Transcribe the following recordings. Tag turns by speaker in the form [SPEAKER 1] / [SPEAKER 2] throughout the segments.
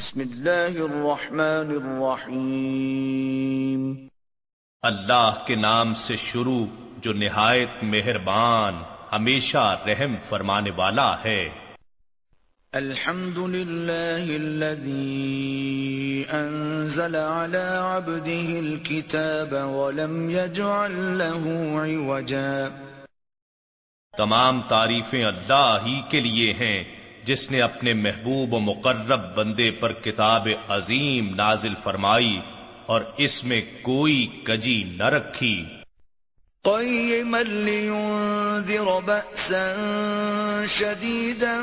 [SPEAKER 1] بسم اللہ الرحمن الرحیم۔
[SPEAKER 2] اللہ کے نام سے شروع جو نہایت مہربان ہمیشہ رحم فرمانے والا ہے۔
[SPEAKER 1] الحمد للہ الذي انزل على عبده الكتاب ولم يجعل له عوجا۔
[SPEAKER 2] تمام تعریفیں اللہ ہی کے لیے ہیں۔ جس نے اپنے محبوب و مقرب بندے پر کتاب عظیم نازل فرمائی اور اس میں کوئی کجی نہ رکھی۔
[SPEAKER 1] قيما لينذر بأسا شديدا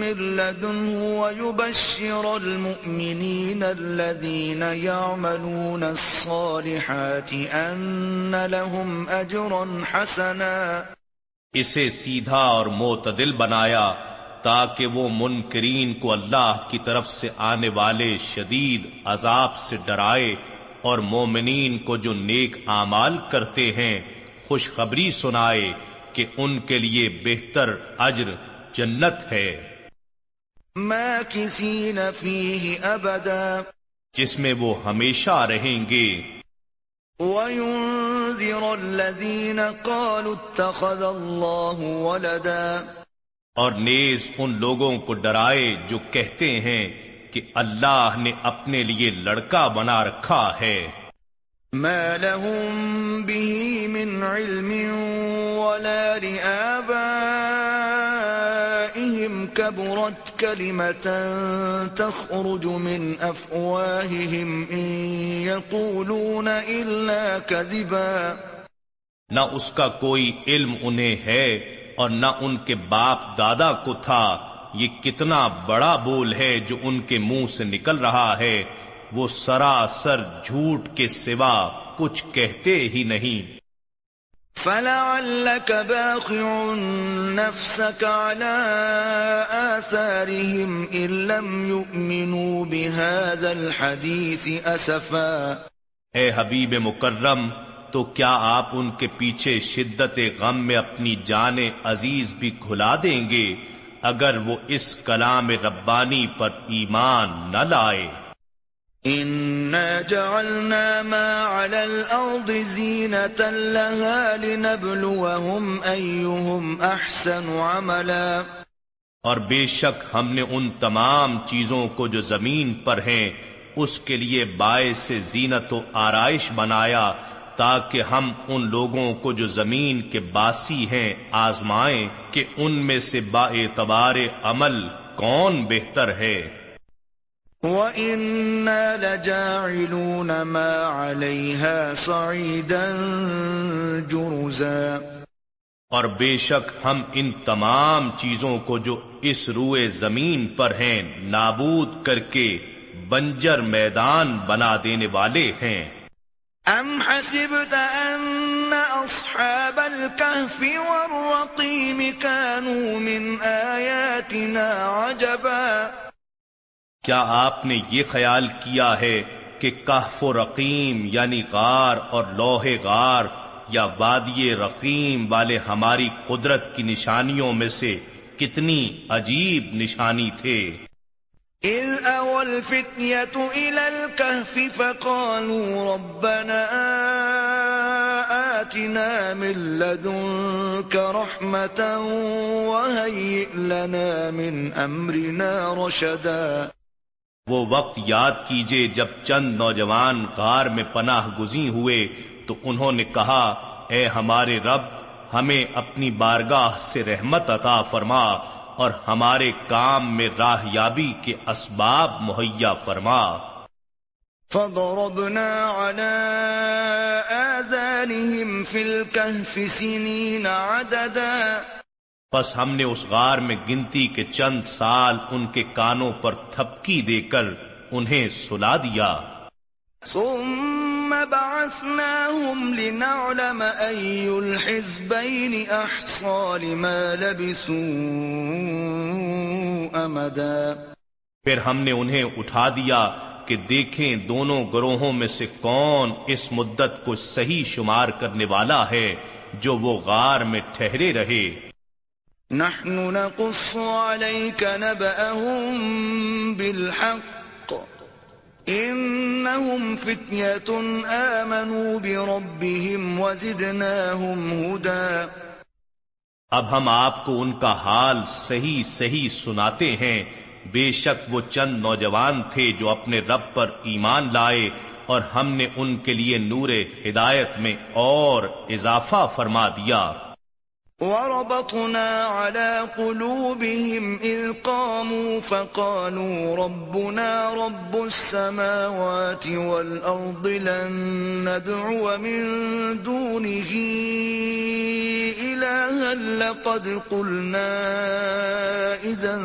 [SPEAKER 1] من لدنه ويبشر المؤمنين الذين يعملون الصالحات أن لهم أجرا حسنا۔
[SPEAKER 2] اسے سیدھا اور معتدل بنایا۔ تاکہ وہ منکرین کو اللہ کی طرف سے آنے والے شدید عذاب سے ڈرائے اور مومنین کو جو نیک اعمال کرتے ہیں خوشخبری سنائے کہ ان کے لیے بہتر اجر جنت ہے۔
[SPEAKER 1] ما کسی نفی ابدا۔
[SPEAKER 2] جس میں وہ ہمیشہ رہیں گے۔
[SPEAKER 1] وَيُنذِرَ الَّذِينَ قَالُوا اتَّخَذَ اللَّهُ وَلَدًا۔
[SPEAKER 2] اور نیز ان لوگوں کو ڈرائے جو کہتے ہیں کہ اللہ نے اپنے لیے لڑکا بنا رکھا ہے۔
[SPEAKER 1] ما لهم به من علم ولا لآبائهم كبرت كلمة تخرج من أفواههم إن يقولون إلا كذبا۔
[SPEAKER 2] نہ اس کا کوئی علم انہیں ہے اور نہ ان کے باپ دادا کو تھا۔ یہ کتنا بڑا بول ہے جو ان کے منہ سے نکل رہا ہے۔ وہ سراسر جھوٹ کے سوا کچھ کہتے ہی نہیں۔
[SPEAKER 1] فَلَعَلَّكَ بَاخِعٌ نَفْسَكَ عَلَىٰ آثَارِهِمْ إِن لَّمْ يُؤْمِنُوا بِهَذَا الْحَدِيثِ أَسَفًا۔
[SPEAKER 2] اے حبیب مکرم تو کیا آپ ان کے پیچھے شدت غم میں اپنی جان عزیز بھی کھلا دیں گے اگر وہ اس کلام ربانی پر ایمان نہ لائے؟
[SPEAKER 1] جعلنا ما على الارض زينة لها لنبلوهم ايهم احسن عملا۔
[SPEAKER 2] اور بے شک ہم نے ان تمام چیزوں کو جو زمین پر ہیں اس کے لیے باعث زینت و آرائش بنایا تاکہ ہم ان لوگوں کو جو زمین کے باسی ہیں آزمائیں کہ ان میں سے با اعتبار عمل کون بہتر ہے۔
[SPEAKER 1] وَإِنَّا لَجَاعِلُونَ مَا عَلَيْهَا صَعِيدًا جُرُزًا۔
[SPEAKER 2] اور بے شک ہم ان تمام چیزوں کو جو اس روئے زمین پر ہیں نابود کر کے بنجر میدان بنا دینے والے ہیں۔
[SPEAKER 1] ام حسبت ان اصحاب الكهف والرقيم كانوا من آياتنا عجبا؟
[SPEAKER 2] کیا آپ نے یہ خیال کیا ہے کہ کہف و رقیم یعنی غار اور لوہ غار یا وادی رقیم والے ہماری قدرت کی نشانیوں میں سے کتنی عجیب نشانی تھے؟
[SPEAKER 1] إذ أوى الفتية إلى الكهف فقالوا ربنا آتنا من لدنك رحمة وهيئ لنا من أمرنا رشدا.
[SPEAKER 2] وہ وقت یاد کیجیے جب چند نوجوان غار میں پناہ گزی ہوئے تو انہوں نے کہا، اے ہمارے رب، ہمیں اپنی بارگاہ سے رحمت عطا فرما اور ہمارے کام میں راہ یابی کے اسباب مہیا فرما۔
[SPEAKER 1] فضربنا على آذانهم في الكهف سنين عددا۔
[SPEAKER 2] پس ہم نے اس غار میں گنتی کے چند سال ان کے کانوں پر تھپکی دے کر انہیں سلا دیا۔
[SPEAKER 1] ثم بعثناهم لنعلم أي الحزبين أحصى لما لبثوا أمدا
[SPEAKER 2] پھر ہم نے انہیں اٹھا دیا کہ دیکھیں دونوں گروہوں میں سے کون اس مدت کو صحیح شمار کرنے والا ہے جو وہ غار میں ٹھہرے رہے۔
[SPEAKER 1] نحن نقص عليك نبأهم بالحق إنهم فتية آمنوا بربهم وزدناهم هدى.
[SPEAKER 2] اب ہم آپ کو ان کا حال صحیح صحیح سناتے ہیں۔ بے شک وہ چند نوجوان تھے جو اپنے رب پر ایمان لائے اور ہم نے ان کے لیے نور ہدایت میں اور اضافہ فرما دیا۔
[SPEAKER 1] وربطنا على قلوبهم إذ قاموا فقالوا ربنا رب السماوات والأرض لن ندعو من دونه إلها لقد قلنا إذا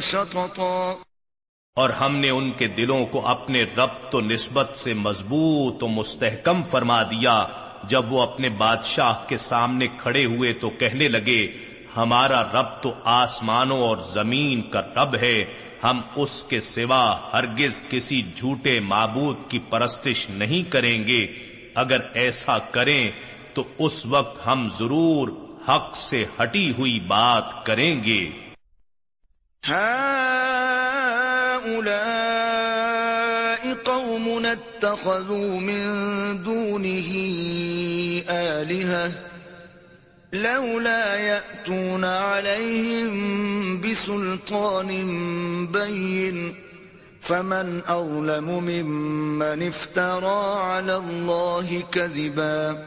[SPEAKER 1] شططا.
[SPEAKER 2] اور ہم نے ان کے دلوں کو اپنے رب تو نسبت سے مضبوط و مستحکم فرما دیا جب وہ اپنے بادشاہ کے سامنے کھڑے ہوئے تو کہنے لگے، ہمارا رب تو آسمانوں اور زمین کا رب ہے، ہم اس کے سوا ہرگز کسی جھوٹے معبود کی پرستش نہیں کریں گے۔ اگر ایسا کریں تو اس وقت ہم ضرور حق سے ہٹی ہوئی بات کریں گے۔ ہاں۔
[SPEAKER 1] قوم اتخذوا من دونه آلهة لولا يأتون عليهم بسلطان بين فمن أظلم ممن افترى على الله كذبا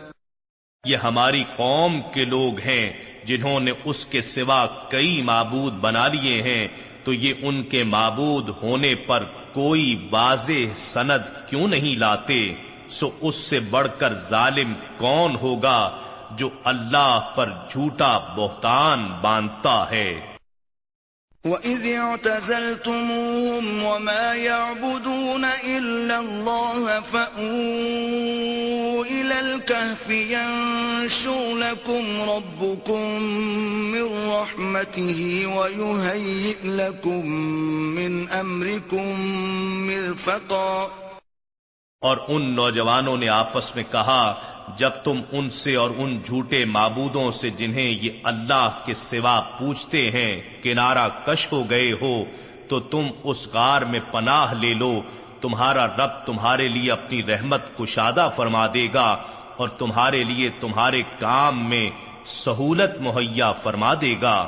[SPEAKER 2] یہ ہماری قوم کے لوگ ہیں جنہوں نے اس کے سوا کئی معبود بنا لیے ہیں تو یہ ان کے معبود ہونے پر کوئی واضح سند کیوں نہیں لاتے، سو اس سے بڑھ کر ظالم کون ہوگا جو اللہ پر جھوٹا بہتان باندھتا ہے؟
[SPEAKER 1] وَإِذِ اعْتَزَلْتُمُوهُمْ وَمَا يَعْبُدُونَ إِلَّا اللَّهَ فَأْوُوا إِلَى الْكَهْفِ يَنشُرْ لَكُمْ رَبُّكُمْ مِنْ رَحْمَتِهِ وَيُهَيِّئْ لَكُمْ مِنْ أَمْرِكُمْ مِرْفَقًا
[SPEAKER 2] اور ان نوجوانوں نے آپس میں کہا، جب تم ان سے اور ان جھوٹے معبودوں سے جنہیں یہ اللہ کے سوا پوچھتے ہیں کنارہ کش ہو گئے ہو، تو تم اس غار میں پناہ لے لو۔ تمہارا رب تمہارے لیے اپنی رحمت کشادہ فرما دے گا اور تمہارے لیے تمہارے کام میں سہولت مہیا فرما دے گا۔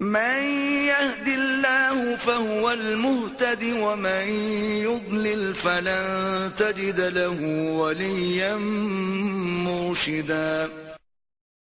[SPEAKER 1] من يهد الله فهو المهتد ومن يضلل فلن تجد له وليا مرشدا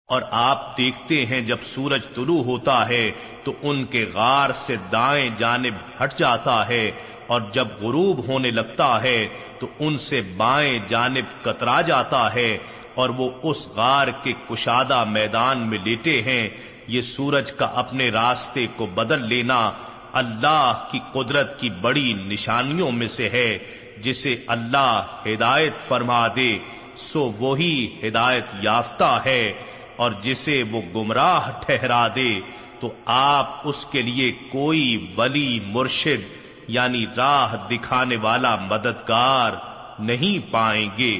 [SPEAKER 2] اور آپ دیکھتے ہیں جب سورج طلوع ہوتا ہے تو ان کے غار سے دائیں جانب ہٹ جاتا ہے اور جب غروب ہونے لگتا ہے تو ان سے بائیں جانب کترا جاتا ہے اور وہ اس غار کے کشادہ میدان میں لیٹے ہیں یہ سورج کا اپنے راستے کو بدل لینا اللہ کی قدرت کی بڑی نشانیوں میں سے ہے، جسے اللہ ہدایت فرما دے، سو وہی ہدایت یافتہ ہے، اور جسے وہ گمراہ ٹھہرا دے۔ تو آپ اس کے لیے کوئی ولی مرشد یعنی راہ دکھانے والا مددگار نہیں پائیں گے۔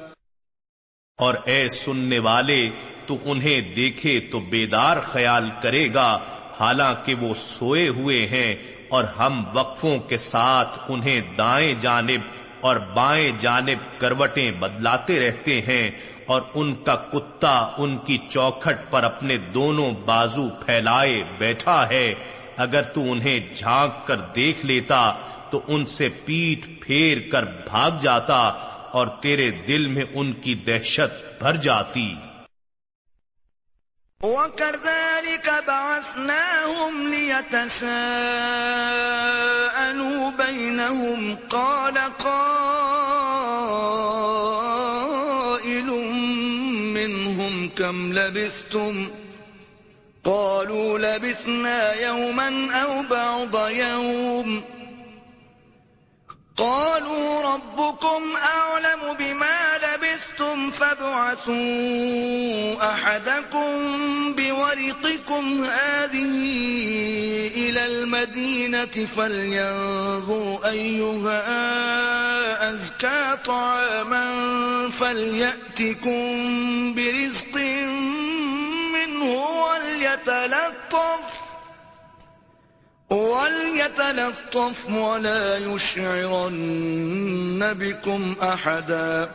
[SPEAKER 2] اور اے سننے والے، تو انہیں دیکھے تو بیدار خیال کرے گا، حالانکہ وہ سوئے ہوئے ہیں اور ہم وقفوں کے ساتھ انہیں دائیں جانب اور بائیں جانب کروٹیں بدلاتے رہتے ہیں اور ان کا کتا ان کی چوکھٹ پر اپنے دونوں بازو پھیلائے بیٹھا ہے۔ اگر تو انہیں جھانک کر دیکھ لیتا، تو ان سے پیٹ پھیر کر بھاگ جاتا اور تیرے دل میں ان کی دہشت بھر جاتی۔
[SPEAKER 1] وكذلك بعثناهم ليتساءلوا بينهم قال قائل منهم كم لبثتم؟ قالوا لبثنا يوما أو بعض يوم قالوا ربكم أعلم بما لبثتم فابعثوا أحدكم بورقكم هذه إلى المدينة فلينظر أيها أزكى طعاما فليأتكم برزق منه وليتلطف وليتلطف ولا يشعرن بكم أحدا.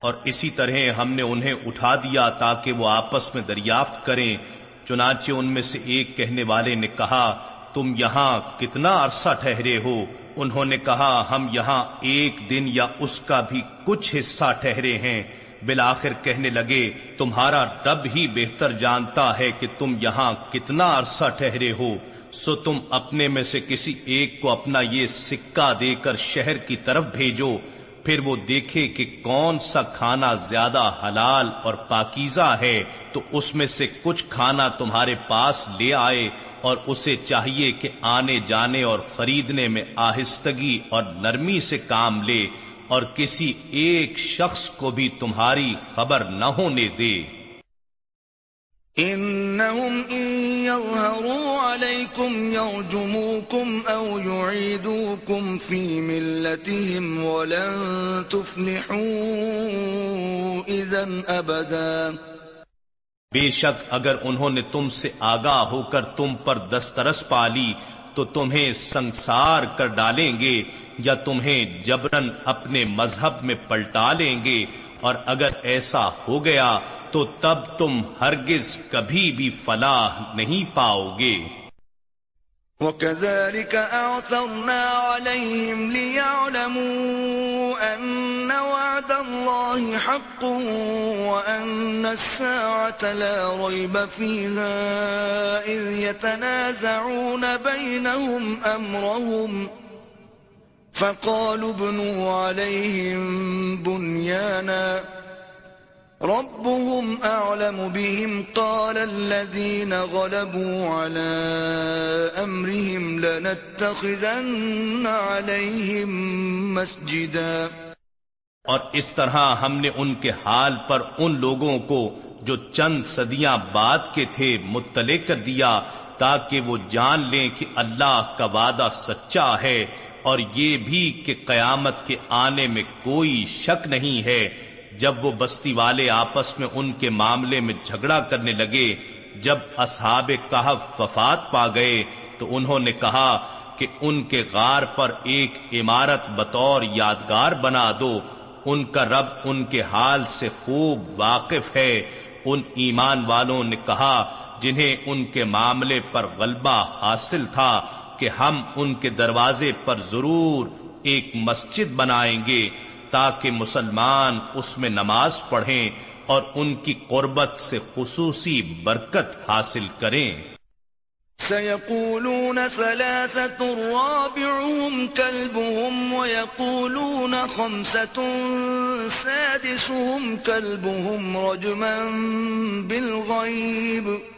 [SPEAKER 2] اور اسی طرح ہم نے انہیں اٹھا دیا تاکہ وہ آپس میں دریافت کریں، چنانچہ ان میں سے ایک کہنے والے نے کہا، تم یہاں کتنا عرصہ ٹھہرے ہو؟ انہوں نے کہا، ہم یہاں ایک دن یا اس کا بھی کچھ حصہ ٹھہرے ہیں۔ بالآخر کہنے لگے، تمہارا رب ہی بہتر جانتا ہے کہ تم یہاں کتنا عرصہ ٹھہرے ہو۔ سو تم اپنے میں سے کسی ایک کو اپنا یہ سکہ دے کر شہر کی طرف بھیجو۔ پھر وہ دیکھے کہ کون سا کھانا زیادہ حلال اور پاکیزہ ہے، تو اس میں سے کچھ کھانا تمہارے پاس لے آئے اور اسے چاہیے کہ آنے جانے اور خریدنے میں آہستگی اور نرمی سے کام لے اور کسی ایک شخص کو بھی تمہاری خبر نہ ہونے دے۔
[SPEAKER 1] انهم ان يظهروا عليكم يرجموكم او يعيدوكم في ملتهم ولن تفلحوا اذا ابدا
[SPEAKER 2] بے شک اگر انہوں نے تم سے آگاہ ہو کر تم پر دسترس پالی تو تمہیں سنسار کر ڈالیں گے یا تمہیں جبرن اپنے مذہب میں پلٹا لیں گے اور اگر ایسا ہو گیا تو تب تم ہرگز کبھی بھی فلاح نہیں پاؤ گے
[SPEAKER 1] وكذلك أعثرنا عليهم ليعلموا أن وعد الله حق وأن الساعة لا ريب فيها إذ يتنازعون بينهم أمرهم فقالوا ابنوا عليهم بنيانا ربهم أعلم بهم قال الذين غلبوا على أمرهم لنتخذن عليهم مسجدا
[SPEAKER 2] اور اس طرح ہم نے ان کے حال پر ان لوگوں کو جو چند صدیاں بعد کے تھے مطلع کر دیا تاکہ وہ جان لیں کہ اللہ کا وعدہ سچا ہے اور یہ بھی کہ قیامت کے آنے میں کوئی شک نہیں ہے جب وہ بستی والے آپس میں ان کے معاملے میں جھگڑا کرنے لگے، جب اصحاب کہف وفات پا گئے، تو انہوں نے کہا کہ ان کے غار پر ایک عمارت بطور یادگار بنا دو۔ ان کا رب ان کے حال سے خوب واقف ہے۔ ان ایمان والوں نے کہا، جنہیں ان کے معاملے پر غلبہ حاصل تھا کہ ہم ان کے دروازے پر ضرور ایک مسجد بنائیں گے۔ تاکہ مسلمان اس میں نماز پڑھیں اور ان کی قربت سے خصوصی برکت حاصل کریں۔
[SPEAKER 1] سيقولون ثلاثة رابعهم كلبهم ويقولون خمسة سادسهم كلبهم رجما بالغيب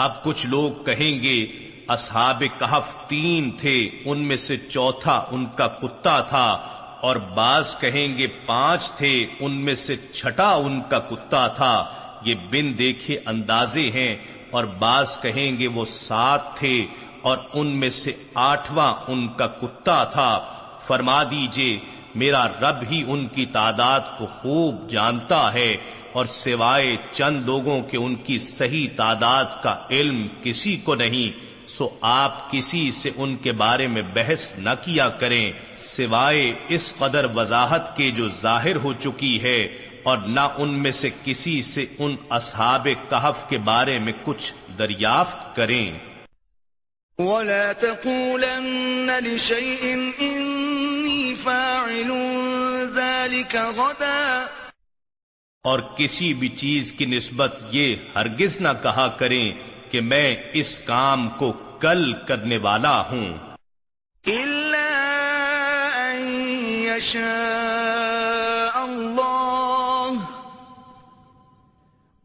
[SPEAKER 2] اب کچھ لوگ کہیں گے، اصحاب کہف تین تھے، ان میں سے چوتھا ان کا کتا تھا، اور بعض کہیں گے پانچ تھے، ان میں سے چھٹا ان کا کتا تھا۔ یہ بن دیکھے اندازے ہیں، اور بعض کہیں گے وہ سات تھے، اور ان میں سے آٹھواں ان کا کتا تھا۔ فرما دیجیے، میرا رب ہی ان کی تعداد کو خوب جانتا ہے۔ اور سوائے چند لوگوں کے ان کی صحیح تعداد کا علم کسی کو نہیں، سو آپ کسی سے ان کے بارے میں بحث نہ کیا کریں، سوائے اس قدر وضاحت کے جو ظاہر ہو چکی ہے، اور نہ ان میں سے کسی سے ان اصحاب کہف کے بارے میں کچھ دریافت کریں۔
[SPEAKER 1] ولا تقولن لشيء إني فاعل ذلك غدا
[SPEAKER 2] اور کسی بھی چیز کی نسبت یہ ہرگز نہ کہا کریں کہ میں اس کام کو کل کرنے والا ہوں۔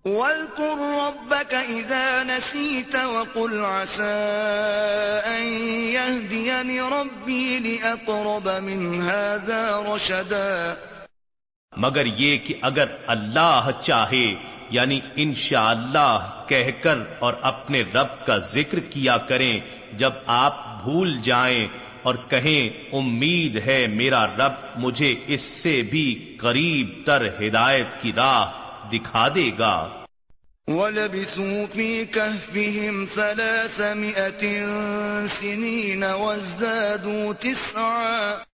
[SPEAKER 1] واذكر ربك إذا نسيت وقل عسى أن يهديني ربي لأقرب من هذا رشدا
[SPEAKER 2] مگر یہ کہ اگر اللہ چاہے یعنی انشاءاللہ اللہ کہہ کر اور اپنے رب کا ذکر کیا کریں، جب آپ بھول جائیں اور کہیں، امید ہے میرا رب مجھے اس سے بھی قریب تر ہدایت کی راہ دکھا دے گا۔
[SPEAKER 1] وَلَبِثُوا فِي كَهْفِهِمْ ثَلَاثَمِئَةٍ سِنِينَ وَازْدَادُوا تِسْعًا۔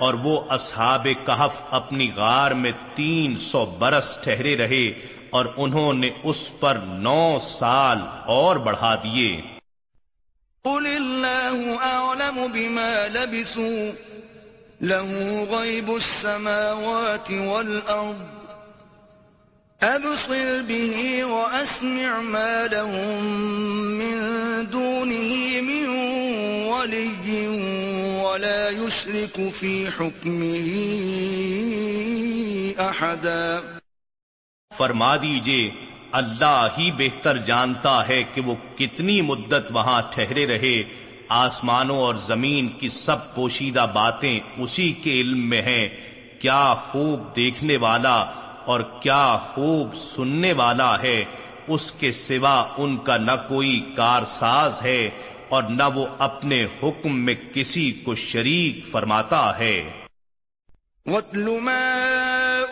[SPEAKER 2] اور وہ اصحاب کہف اپنی غار میں تین سو برس ٹھہرے رہے اور انہوں نے اس پر نو سال اور بڑھا دیے۔
[SPEAKER 1] قل اللہ اعلم بما لبثوا له غیب السماوات والارض ابصر به واسمع ما لهم من دونه من ولي ولا يشرك في حكمه احدا
[SPEAKER 2] فرما دیجیے، اللہ ہی بہتر جانتا ہے کہ وہ کتنی مدت وہاں ٹھہرے رہے۔ آسمانوں اور زمین کی سب پوشیدہ باتیں اسی کے علم میں ہیں۔ کیا خوب دیکھنے والا اور کیا خوب سننے والا ہے۔ اس کے سوا ان کا نہ کوئی کارساز ہے۔ اور نہ وہ اپنے حکم میں کسی کو شریک فرماتا ہے۔
[SPEAKER 1] وَاتْلُ مَا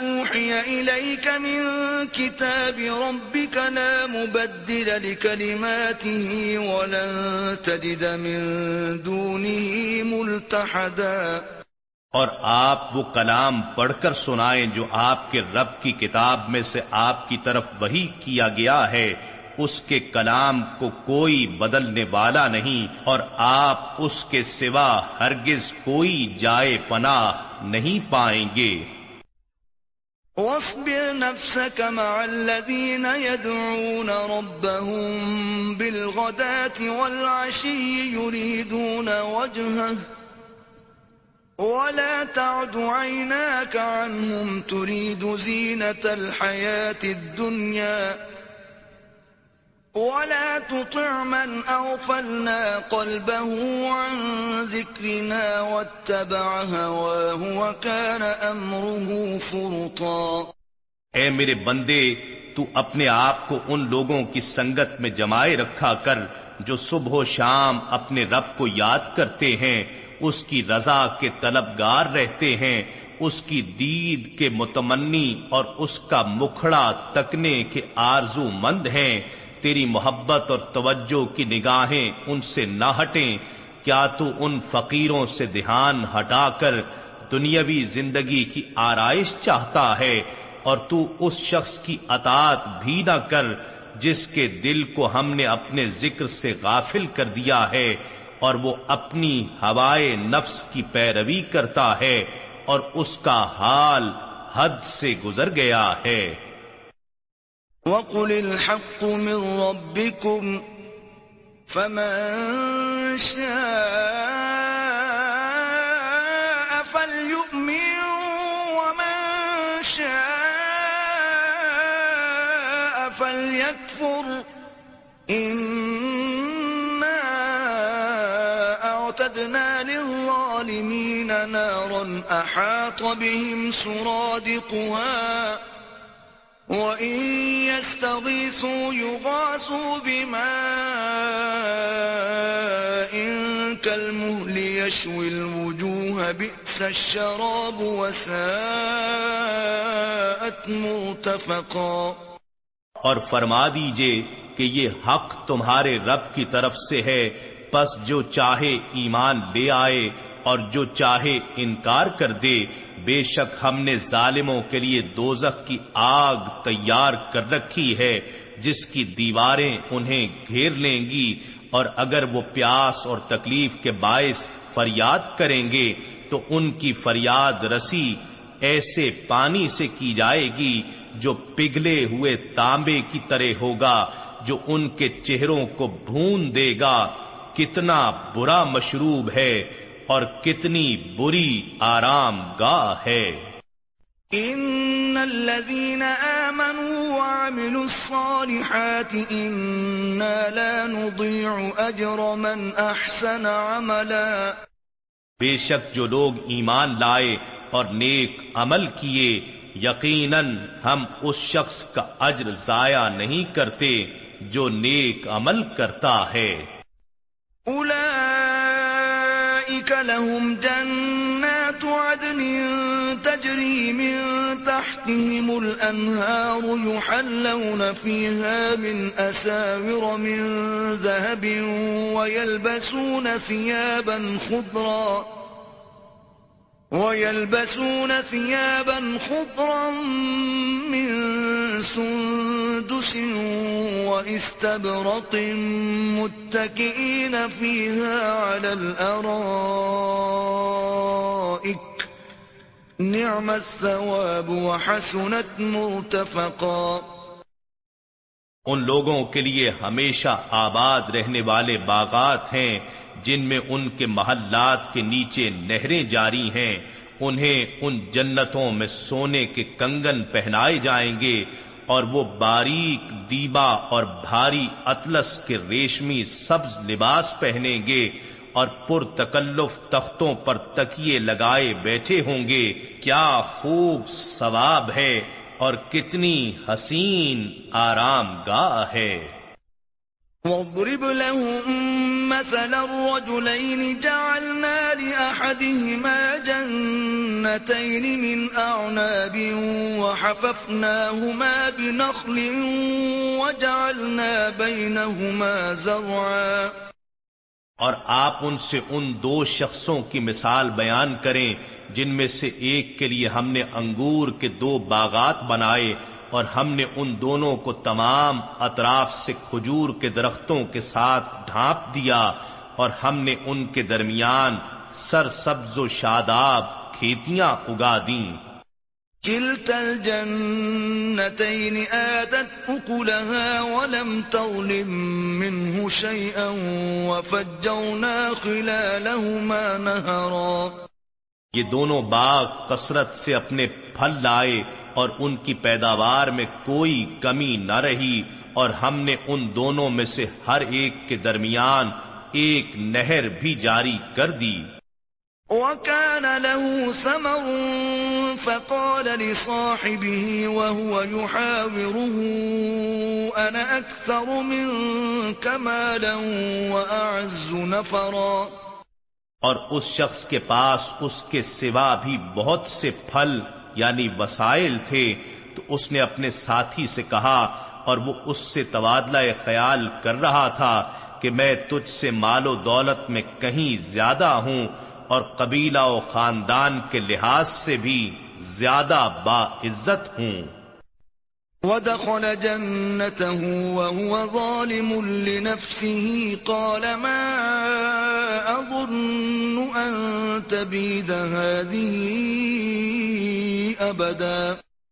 [SPEAKER 1] أُوحِيَ إِلَيْكَ مِن كِتَابِ رَبِّكَ لَا مُبَدِّلَ لِكَلِمَاتِهِ وَلَن تَجِدَ مِن دُونِهِ مُلْتَحَدًا۔
[SPEAKER 2] اور آپ وہ کلام پڑھ کر سنائیں جو آپ کے رب کی کتاب میں سے آپ کی طرف وہی کیا گیا ہے۔ اس کے کلام کو کوئی بدلنے والا نہیں اور آپ اس کے سوا ہرگز کوئی جائے پناہ نہیں پائیں گے۔
[SPEAKER 1] واصبر نفسك مع الذين يدعون ربهم بالغداة والعشي يريدون وجهه ولا تعد عيناك عنهم تريد زينة الحياة الدنيا ولا تطع من أغفلنا قلبه عن ذكرنا واتبع هواه وكان أمره فرطا.
[SPEAKER 2] اے میرے بندے، تو اپنے آپ کو ان لوگوں کی سنگت میں جمائے رکھا کر، جو صبح و شام اپنے رب کو یاد کرتے ہیں، اس کی رضا کے طلبگار رہتے ہیں، اس کی دید کے متمنی اور اس کا مکھڑا تکنے کے آرزو مند ہیں۔ تیری محبت اور توجہ کی نگاہیں ان سے نہ ہٹیں۔ کیا تو ان فقیروں سے دھیان ہٹا کر دنیاوی زندگی کی آرائش چاہتا ہے اور تو اس شخص کی اطاعت بھی نہ کر جس کے دل کو ہم نے اپنے ذکر سے غافل کر دیا ہے اور وہ اپنی ہوائے نفس کی پیروی کرتا ہے اور اس کا حال حد سے گزر گیا ہے۔
[SPEAKER 1] وَقُلِ الْحَقُّ مِن رَبِّكُمْ فَمَن شَاءَ فَلْيُؤْمِن وَمَن شَاءَ فَلْيَكْفُرْ إِنَّ أعتدنا للظالمين نارا أحاط بهم سرادقها وَإِن يَسْتَغِيثُوا يُغَاثُوا بِمَاءٍ كَالْمُهْلِ يَشْوِي الْوُجُوهَ بِئْسَ الشَّرَابُ وَسَاءَتْ مُرْتَفَقًا
[SPEAKER 2] اور فرما دیجیے کہ یہ حق تمہارے رب کی طرف سے ہے، پس جو چاہے ایمان لے آئے اور جو چاہے انکار کر دے۔ بے شک ہم نے ظالموں کے لیے دوزخ کی آگ تیار کر رکھی ہے، جس کی دیواریں انہیں گھیر لیں گی۔ اور اگر وہ پیاس اور تکلیف کے باعث فریاد کریں گے، تو ان کی فریاد رسی ایسے پانی سے کی جائے گی جو پگھلے ہوئے تانبے کی طرح ہوگا، جو ان کے چہروں کو بھون دے گا۔ کتنا برا مشروب ہے۔ اور کتنی بری آرام گاہ ہے۔
[SPEAKER 1] ان الذين امنوا وعملوا الصالحات انا لا نضيع اجر من احسن عملا۔
[SPEAKER 2] بے شک جو لوگ ایمان لائے اور نیک عمل کیے یقیناً ہم اس شخص کا اجر ضائع نہیں کرتے جو نیک عمل کرتا ہے۔
[SPEAKER 1] أولئك لهم جنات عدن تجري من تحتهم الأنهار يحلون فيها من أساور من ذهب ويلبسون ثيابا خضرا ويلبسون ثيابا خضرا من سندس واستبرق متكئين فيها على الأرائك نعم الثواب وحسنت مرتفقا
[SPEAKER 2] ان لوگوں کے لیے ہمیشہ آباد رہنے والے باغات ہیں جن میں ان کے محلات کے نیچے نہریں جاری ہیں انہیں ان جنتوں میں سونے کے کنگن پہنائے جائیں گے اور وہ باریک دیبا اور بھاری اطلس کے ریشمی سبز لباس پہنیں گے اور پر تکلف تختوں پر تکیے لگائے بیٹھے ہوں گے۔ کیا خوب ثواب ہے اور کتنی حسین آرام گاہ ہے۔
[SPEAKER 1] وَاضْرِبْ لَهُم مَّثَلَ الرَّجُلَيْنِ جَعَلْنَا لِأَحَدِهِمَا جَنَّتَيْنِ مِنْ أَعْنَابٍ وَحَفَفْنَاهُمَا بِنَخْلٍ وَجَعَلْنَا بَيْنَهُمَا زَرْعًا
[SPEAKER 2] اور آپ ان سے ان دو شخصوں کی مثال بیان کریں جن میں سے ایک کے لیے ہم نے انگور کے دو باغات بنائے اور ہم نے ان دونوں کو تمام اطراف سے کھجور کے درختوں کے ساتھ ڈھانپ دیا اور ہم نے ان کے درمیان سر سبز و شاداب کھیتیاں اگا دیں۔
[SPEAKER 1] كلتا الجنتين آتت أكلها ولم تظلم منه شيئا وفجرنا خلالهما نهرا۔
[SPEAKER 2] یہ دونوں باغ کثرت سے اپنے پھل لائے اور ان کی پیداوار میں کوئی کمی نہ رہی اور ہم نے ان دونوں میں سے ہر ایک کے درمیان ایک نہر بھی جاری کر دی۔
[SPEAKER 1] وَكَانَ لَهُ ثَمَرٌ فَقَالَ لِصَاحِبِهِ وَهُوَ يُحَاوِرُهُ أَنَا أَكْثَرُ مِنْكَ مَالًا وَأَعَزُّ نَفَرًا۔
[SPEAKER 2] اور اس شخص کے پاس اس کے سوا بھی بہت سے پھل یعنی وسائل تھے، تو اس نے اپنے ساتھی سے کہا اور وہ اس سے تبادلہ خیال کر رہا تھا کہ میں تجھ سے مال و دولت میں کہیں زیادہ ہوں اور قبیلہ و خاندان کے لحاظ سے بھی زیادہ با عزت ہوں۔
[SPEAKER 1] ودخل جنته وهو ظالم لنفسه، قال ما أظن أن تبيد هذه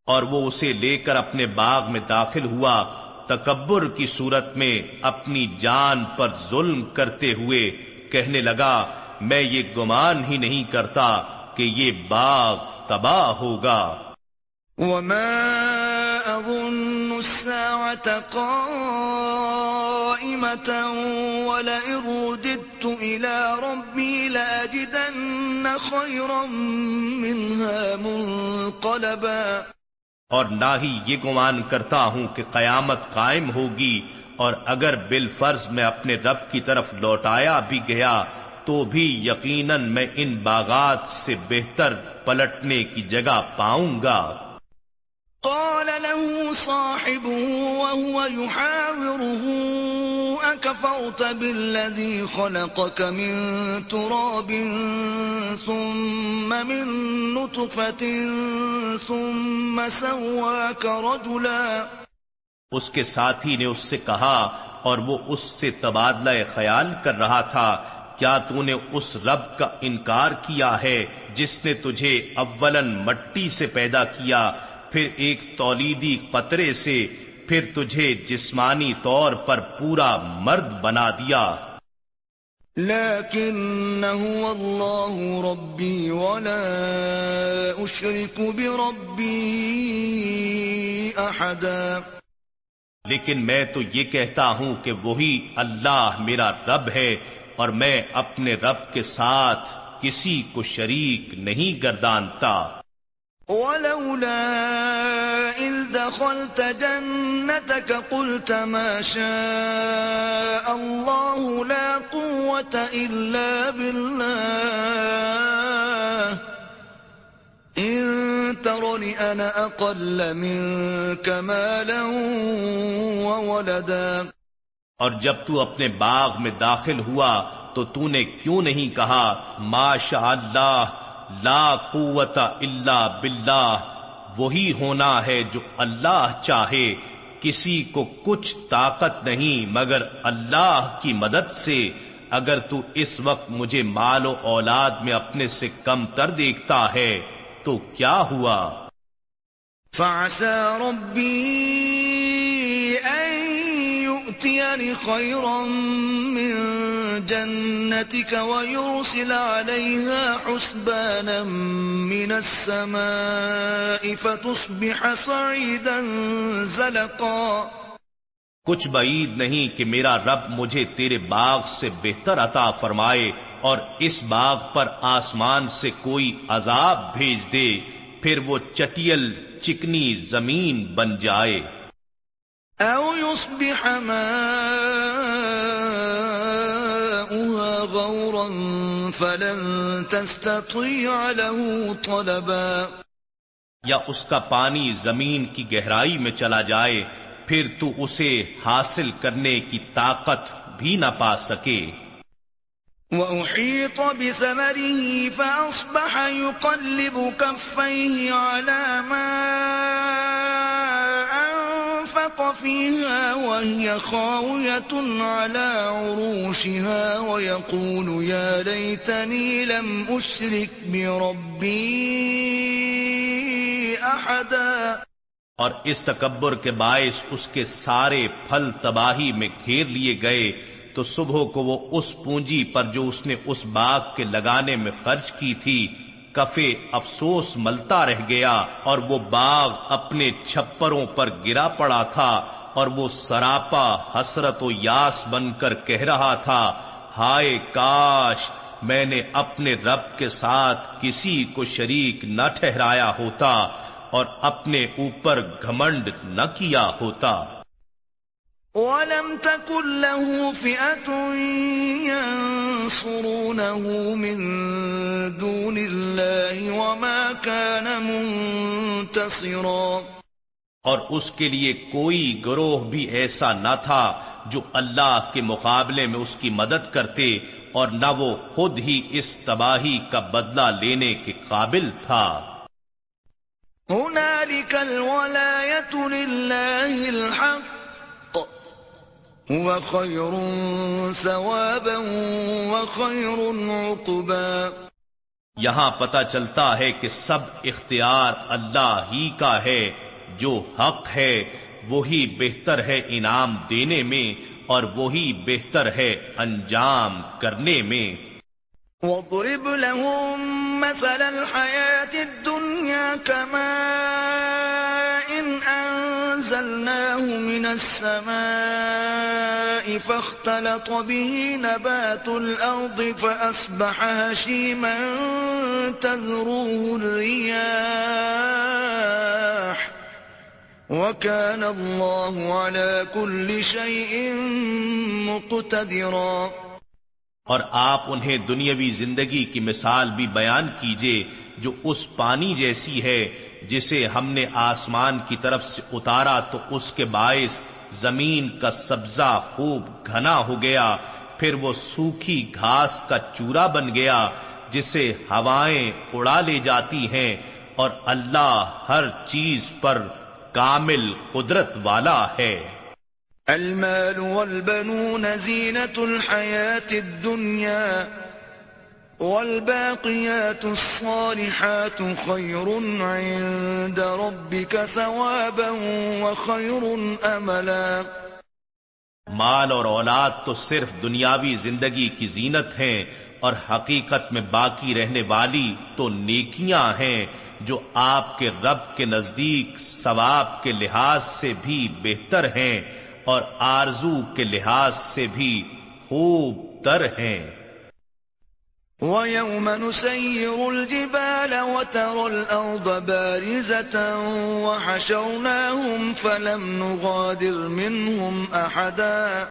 [SPEAKER 2] اور وہ اسے لے کر اپنے باغ میں داخل ہوا تکبر کی صورت میں اپنی جان پر ظلم کرتے ہوئے کہنے لگا میں یہ گمان ہی نہیں کرتا کہ یہ باغ تباہ ہوگا۔
[SPEAKER 1] وما أظن الساعة قائمة ولئن رددت إلى ربي لأجدن خيرا منها منقلبا
[SPEAKER 2] اور نہ ہی یہ گمان کرتا ہوں کہ قیامت قائم ہوگی اور اگر بال فرض میں اپنے رب کی طرف لوٹایا بھی گیا تو بھی یقیناً میں ان باغات سے بہتر پلٹنے کی جگہ پاؤں گا۔
[SPEAKER 1] قال له صاحبه وهو يحاوره، أكفرت بالذي خلقك من تراب ثم من نطفة ثم سواك رجلا.
[SPEAKER 2] اس کے ساتھی نے اس سے کہا، اور وہ اس سے تبادلہ خیال کر رہا تھا، کیا تو نے اس رب کا انکار کیا ہے جس نے تجھے اولن مٹی سے پیدا کیا؟ پھر ایک تولیدی قطرے سے پھر تجھے جسمانی طور پر پورا مرد بنا دیا۔
[SPEAKER 1] ربی ولا
[SPEAKER 2] لیکن میں تو یہ کہتا ہوں کہ وہی اللہ میرا رب ہے اور میں اپنے رب کے ساتھ کسی کو شریک نہیں گردانتا۔
[SPEAKER 1] ولولا إذ دخلت جنتك قلت ما شاء الله لا قوة إلا بالله. إن ترني أنا أقل منك مالا وولدا.
[SPEAKER 2] اور جب تو اپنے باغ میں داخل ہوا تو تو نے کیوں نہیں کہا ما شاء اللہ لا قوت الا باللہ، وہی ہونا ہے جو اللہ چاہے۔ کسی کو کچھ طاقت نہیں، مگر اللہ کی مدد سے۔ اگر تو اس وقت مجھے مال و اولاد میں اپنے سے کم تر دیکھتا ہے، تو کیا ہوا؟
[SPEAKER 1] يؤتيني خيرا من جنتك ويرسل عليها حسبانا من السماء فتصبح صعيدا زلقا.
[SPEAKER 2] کچھ بعید نہیں کہ میرا رب مجھے تیرے باغ سے بہتر عطا فرمائے اور اس باغ پر آسمان سے کوئی عذاب بھیج دے، پھر وہ چٹیل چکنی زمین بن جائے۔
[SPEAKER 1] أو يصبح ماؤها غورا فلن تستطيع له طلبا.
[SPEAKER 2] یا اس کا پانی زمین کی گہرائی میں چلا جائے پھر تو اسے حاصل کرنے کی طاقت بھی نہ پا سکے۔
[SPEAKER 1] وَأُحِيطَ بِثَمَرِهِ فَأَصْبَحَ يُقَلِّبُ كَفَّيْهِ عَلَى مَا فيها وهي خاوية على عروشها ويقول يا ليتني لم أشرك بربي أحدا.
[SPEAKER 2] اور اس تکبر کے باعث اس کے سارے پھل تباہی میں گھیر لیے گئے تو صبح کو وہ اس پونجی پر جو اس نے اس باغ کے لگانے میں خرچ کی تھی کفے افسوس ملتا رہ گیا اور وہ باغ اپنے چھپروں پر گرا پڑا تھا اور وہ سراپا حسرت و یاس بن کر کہہ رہا تھا، ہائے کاش میں نے اپنے رب کے ساتھ کسی کو شریک نہ ٹھہرایا ہوتا اور اپنے اوپر گھمنڈ نہ کیا ہوتا۔
[SPEAKER 1] وَلَمْ تَكُنْ لَهُ فِئَةٌ يَنصُرُونَهُ مِن دُونِ اللَّهِ وَمَا كَانَ مُنتَصِرًا
[SPEAKER 2] اور اس کے لیے کوئی گروہ بھی ایسا نہ تھا جو اللہ کے مقابلے میں اس کی مدد کرتے اور نہ وہ خود ہی اس تباہی کا بدلہ لینے کے قابل تھا۔
[SPEAKER 1] هُنَالِكَ الْوَلَایَةُ لِلَّهِ الْحَقِّ۔ خير ثوابا وخير عقبا
[SPEAKER 2] یہاں پتا چلتا ہے کہ سب اختیار اللہ ہی کا ہے جو حق ہے وہی بہتر ہے انعام دینے میں اور وہی بہتر ہے انجام کرنے میں۔
[SPEAKER 1] وَضْرِبْ لَهُمْ مَثَلَ الْحَيَاةِ الدُّنْيَا كَمَاءٍ أَنزَلْنَاهُ مِنَ السَّمَاءِ فَاخْتَلَطَ بِهِ نَبَاتُ الْأَرْضِ فَأَصْبَحَ هَشِيمًا تَذْرُوهُ الرِّيَاحُ وكان الله على كل شيء مقتدرا
[SPEAKER 2] اور آپ انہیں دنیاوی زندگی کی مثال بھی بیان کیجیے جو اس پانی جیسی ہے جسے ہم نے آسمان کی طرف سے اتارا تو اس کے باعث زمین کا سبزہ خوب گھنا ہو گیا، پھر وہ سوکھی گھاس کا چورا بن گیا جسے ہوائیں اڑا لے جاتی ہیں اور اللہ ہر چیز پر کامل قدرت والا ہے۔
[SPEAKER 1] المال والبنون زينة الحياة الدنيا والباقيات الصالحات خير عند ربك ثوابا وخير املا
[SPEAKER 2] مال اور اولاد تو صرف دنیاوی زندگی کی زینت ہیں اور حقیقت میں باقی رہنے والی تو نیکیاں ہیں جو آپ کے رب کے نزدیک ثواب کے لحاظ سے بھی بہتر ہیں اور آرزو کے لحاظ سے بھی خوب تر ہیں۔
[SPEAKER 1] وَيَوْمَ نُسَيِّرُ الْجِبَالَ وَتَرَى الْأَرْضَ بَارِزَةً وَحَشَرْنَاهُمْ فَلَمْ نُغَادِرْ مِنْهُمْ أَحَدًا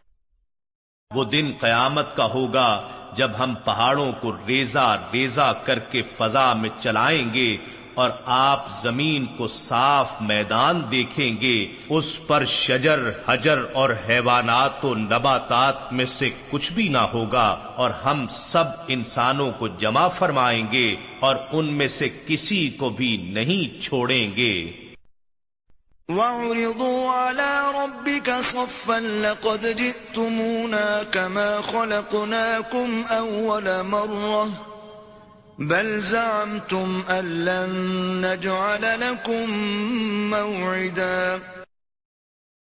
[SPEAKER 2] وہ دن قیامت کا ہوگا جب ہم پہاڑوں کو ریزہ ریزہ کر کے فضا میں چلائیں گے اور آپ زمین کو صاف میدان دیکھیں گے، اس پر شجر، حجر اور حیوانات و نباتات میں سے کچھ بھی نہ ہوگا، اور ہم سب انسانوں کو جمع فرمائیں گے اور ان میں سے کسی کو بھی نہیں چھوڑیں گے۔
[SPEAKER 1] وَعُرِضُوا عَلَىٰ رَبِّكَ صَفًّا لَقَدْ جِئْتُمُونَا كَمَا خَلَقْنَاكُمْ أَوَّلَ مَرَّةٍ بل زعمتم أن لن نجعل لكم موعدا.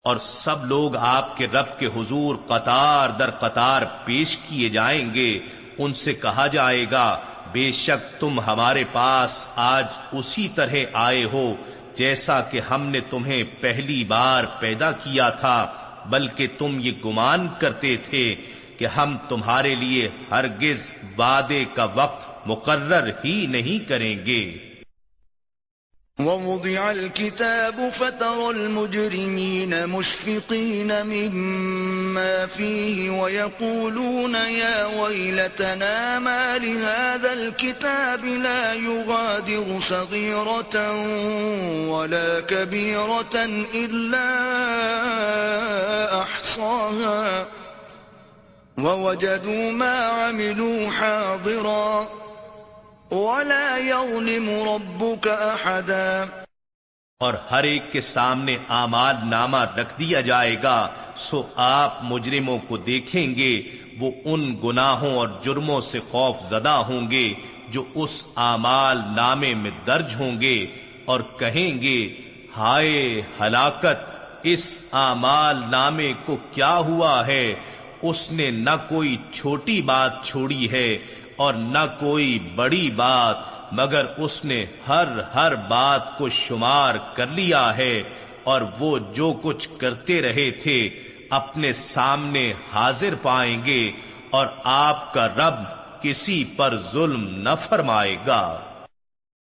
[SPEAKER 2] اور سب لوگ آپ کے رب کے حضور قطار در قطار پیش کیے جائیں گے، ان سے کہا جائے گا، بے شک تم ہمارے پاس آج اسی طرح آئے ہو، جیسا کہ ہم نے تمہیں پہلی بار پیدا کیا تھا، بلکہ تم یہ گمان کرتے تھے کہ ہم تمہارے لیے ہرگز وعدے کا وقت مقرر ہی نہیں کریں گے۔
[SPEAKER 1] ووضع الكتاب فترى المجرمين مشفقين مما فيه ويقولون يا ويلتنا ما لهذا الكتاب لا يغادر صغيرة ولا كبيرة إلا أحصاها ووجدوا ما عملوا حاضراً ولا يظلم ربك احدا
[SPEAKER 2] اور ہر ایک کے سامنے آمال نامہ رکھ دیا جائے گا، سو آپ مجرموں کو دیکھیں گے، وہ ان گناہوں اور جرموں سے خوف زدہ ہوں گے جو اس آمال نامے میں درج ہوں گے اور کہیں گے، ہائے ہلاکت، اس آمال نامے کو کیا ہوا ہے؟ اس نے نہ کوئی چھوٹی بات چھوڑی ہے اور نہ کوئی بڑی بات، مگر اس نے ہر ہر بات کو شمار کر لیا ہے، اور وہ جو کچھ کرتے رہے تھے، اپنے سامنے حاضر پائیں گے، اور آپ کا رب کسی پر ظلم نہ فرمائے گا۔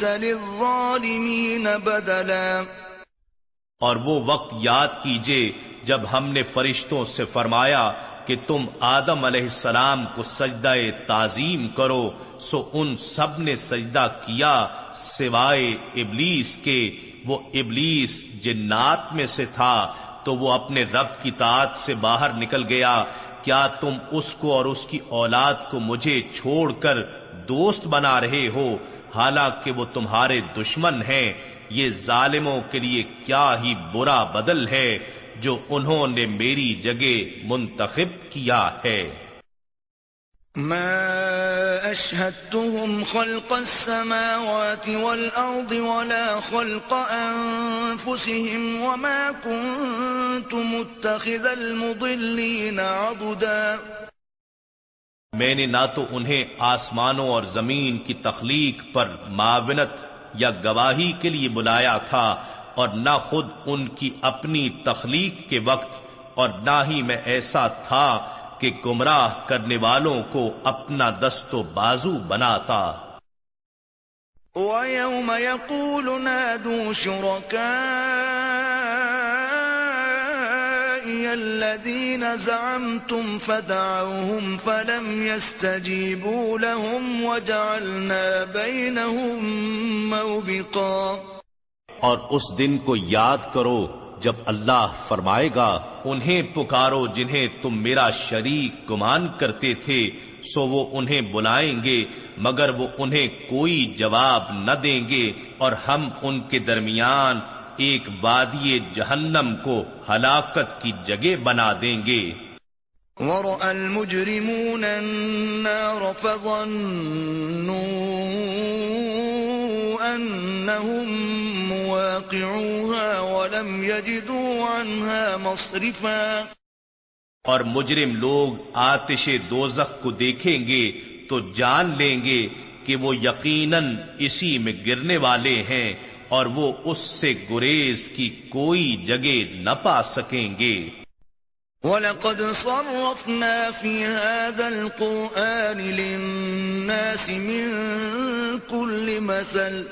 [SPEAKER 1] بِئْسَ لِلظَّالِمِينَ بَدَلًا۔
[SPEAKER 2] اور وہ وقت یاد کیجیے جب ہم نے فرشتوں سے فرمایا کہ تم آدم علیہ السلام کو سجدہ تعظیم کرو، سو ان سب نے سجدہ کیا سوائے ابلیس کے۔ وہ ابلیس جنات میں سے تھا، تو وہ اپنے رب کی تعت سے باہر نکل گیا۔ کیا تم اس کو اور اس کی اولاد کو مجھے چھوڑ کر دوست بنا رہے ہو، حالانکہ وہ تمہارے دشمن ہیں۔ یہ ظالموں کے لیے کیا ہی برا بدل ہے جو انہوں نے میری جگہ منتخب کیا ہے۔
[SPEAKER 1] ما أشهدتهم خلق السماوات والأرض ولا خلق أنفسهم وما كنت متخذ المضلين عضدا۔
[SPEAKER 2] میں نے نہ تو انہیں آسمانوں اور زمین کی تخلیق پر معاونت یا گواہی کے لیے بلایا تھا اور نہ خود ان کی اپنی تخلیق کے وقت اور نہ ہی میں ایسا تھا کہ گمراہ کرنے والوں کو اپنا دست و بازو بناتا۔
[SPEAKER 1] وَيَوْمَ يَقُولُ نَادُوا شُرَكَائِيَ الَّذِينَ زَعَمْتُمْ فَدَعَوْهُمْ فَلَمْ يَسْتَجِيبُوا لَهُمْ وَجَعَلْنَا بَيْنَهُمْ مَوْبِقًا
[SPEAKER 2] اور اس دن کو یاد کرو جب اللہ فرمائے گا، انہیں پکارو جنہیں تم میرا شریک گمان کرتے تھے، سو وہ انہیں بلائیں گے، مگر وہ انہیں کوئی جواب نہ دیں گے، اور ہم ان کے درمیان ایک وادی جہنم کو ہلاکت کی جگہ بنا دیں گے۔
[SPEAKER 1] ورأى المجرمون النار فظنوا أنهم مواقعوها ولم يجدوا عنها مصرفا۔
[SPEAKER 2] اور مجرم لوگ آتش دوزخ کو دیکھیں گے تو جان لیں گے کہ وہ یقیناً اسی میں گرنے والے ہیں۔ اور وہ اس سے گریز کی کوئی جگہ نہ پا سکیں گے۔
[SPEAKER 1] وَلَقَدْ صَرَّفْنَا فِي هَذَا الْقُرْآنِ لِلنَّاسِ مِن كُلِّ مَثَلٍ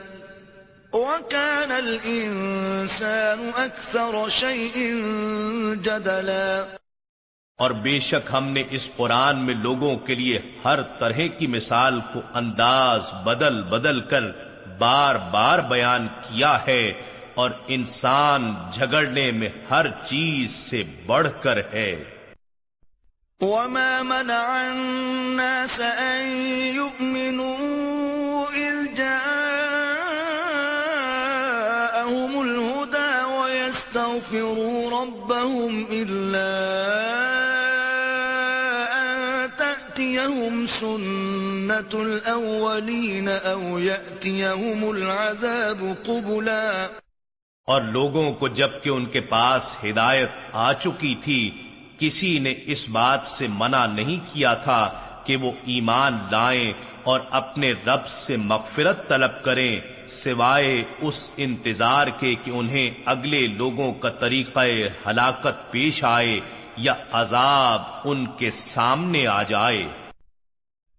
[SPEAKER 1] وَكَانَ الْإِنسَانُ أَكْثَرَ شَيْءٍ جَدَلًا۔
[SPEAKER 2] اور بے شک ہم نے اس قرآن میں لوگوں کے لیے ہر طرح کی مثال کو انداز بدل بدل کر بار بار بیان کیا ہے اور انسان جھگڑنے میں ہر چیز سے بڑھ کر ہے۔
[SPEAKER 1] وما منع الناس أن يؤمنوا إذ جاءهم الهدى ويستغفروا ربهم إلا سنة الأولين أو يأتيهم العذاب قبلاً
[SPEAKER 2] اور لوگوں کو جبکہ ان کے پاس ہدایت آ چکی تھی، کسی نے اس بات سے منع نہیں کیا تھا کہ وہ ایمان لائیں اور اپنے رب سے مغفرت طلب کریں، سوائے اس انتظار کے کہ انہیں اگلے لوگوں کا طریقہ ہلاکت پیش آئے یا عذاب ان کے سامنے آ جائے۔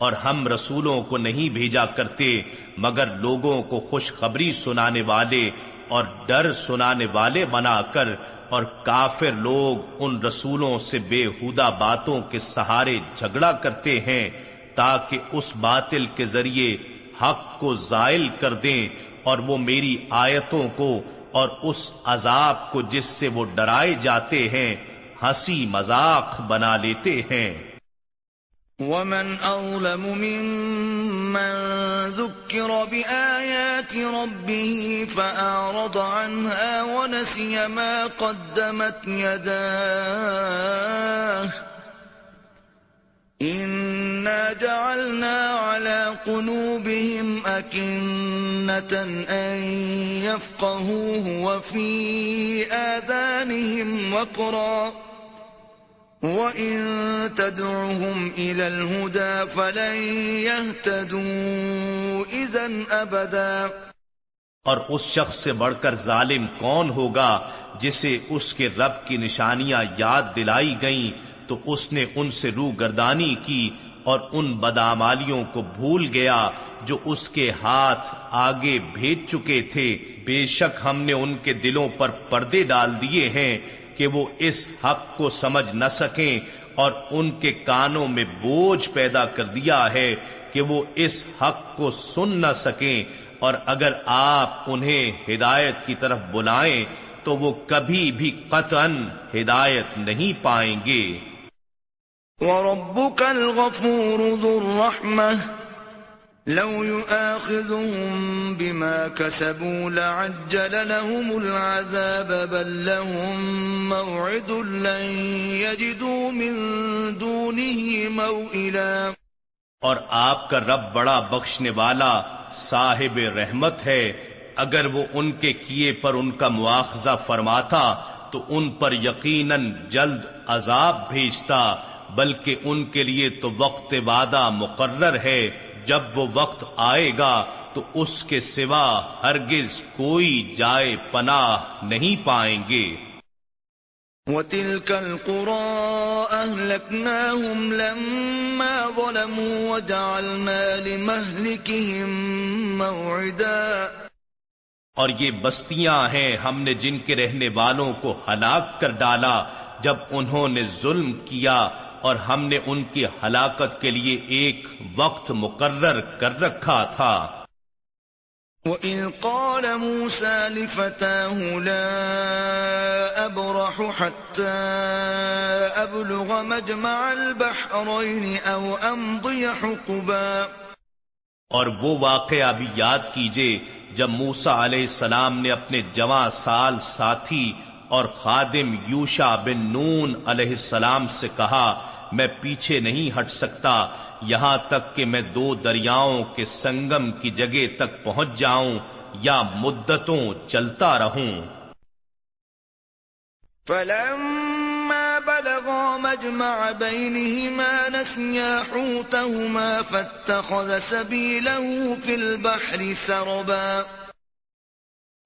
[SPEAKER 2] اور ہم رسولوں کو نہیں بھیجا کرتے، مگر لوگوں کو خوشخبری سنانے والے اور ڈر سنانے والے بنا کر اور کافر لوگ ان رسولوں سے بے حدا باتوں کے سہارے جھگڑا کرتے ہیں تاکہ اس باطل کے ذریعے حق کو زائل کر دیں اور وہ میری آیتوں کو اور اس عذاب کو جس سے وہ ڈرائے جاتے ہیں، ہنسی مذاق بنا لیتے ہیں۔
[SPEAKER 1] ومن أظلم ممن ذكر بآيات ربه فأعرض عنها ونسي ما قدمت يداه إنا جعلنا على قلوبهم أكنة أن يفقهوه وفي آذانهم وقرا وَإِن تَدْعُهُمْ إِلَى الْهُدَى فَلَن يَهْتَدُوا إِذًا أَبَدًا۔
[SPEAKER 2] اور اس شخص سے بڑھ کر ظالم کون ہوگا جسے اس کے رب کی نشانیاں یاد دلائی گئیں تو اس نے ان سے روح گردانی کی اور ان بدامالیوں کو بھول گیا جو اس کے ہاتھ آگے بھیج چکے تھے۔ بے شک ہم نے ان کے دلوں پر پردے ڈال دیے ہیں۔ کہ وہ اس حق کو سمجھ نہ سکیں اور ان کے کانوں میں بوجھ پیدا کر دیا ہے کہ وہ اس حق کو سن نہ سکیں اور اگر آپ انہیں ہدایت کی طرف بلائیں تو وہ کبھی بھی قطعا ہدایت نہیں پائیں گے۔
[SPEAKER 1] وَرَبُّكَ الْغَفُورُ ذُو الرَّحْمَةِ لو يؤاخذهم بما كسبوا لعجل لهم العذاب، بل لهم موعد لن يجدوا من دونه موئلا.
[SPEAKER 2] اور آپ کا رب بڑا بخشنے والا صاحب رحمت ہے، اگر وہ ان کے کیے پر ان کا مواخذہ فرماتا، تو ان پر یقیناً جلد عذاب بھیجتا، بلکہ ان کے لیے تو وقت وعدہ مقرر ہے۔ جب وہ وقت آئے گا تو اس کے سوا ہرگز کوئی جائے پناہ نہیں پائیں گے۔
[SPEAKER 1] وَتِلْكَ الْقُرَىٰ أَهْلَكْنَاهُمْ لَمَّا ظَلَمُوا وَجَعَلْنَا لِمَهْلِكِهِمْ مَوْعِدًا۔
[SPEAKER 2] اور یہ بستیاں ہیں ہم نے جن کے رہنے والوں کو ہلاک کر ڈالا جب انہوں نے ظلم کیا اور ہم نے ان کی ہلاکت کے لیے ایک وقت مقرر کر رکھا تھا۔
[SPEAKER 1] وَإِذْ قَالَ مُوسَى لِفَتَاهُ لَا أَبْرَحُ حَتَّى أَبْلُغَ مَجْمَعَ الْبَحْرَيْنِ أَوْ أَمْضِيَ حُقُبًا۔
[SPEAKER 2] اور وہ واقعہ بھی یاد کیجیے جب موسیٰ علیہ السلام نے اپنے جوان سال ساتھی اور خادم یوشا بن نون علیہ السلام سے کہا میں پیچھے نہیں ہٹ سکتا یہاں تک کہ میں دو دریاؤں کے سنگم کی جگہ تک پہنچ جاؤں یا مدتوں چلتا رہوں۔
[SPEAKER 1] فلما بلغا مجمع بينهما نسيا حوتهما فاتخذ سبيله في البحر سربا۔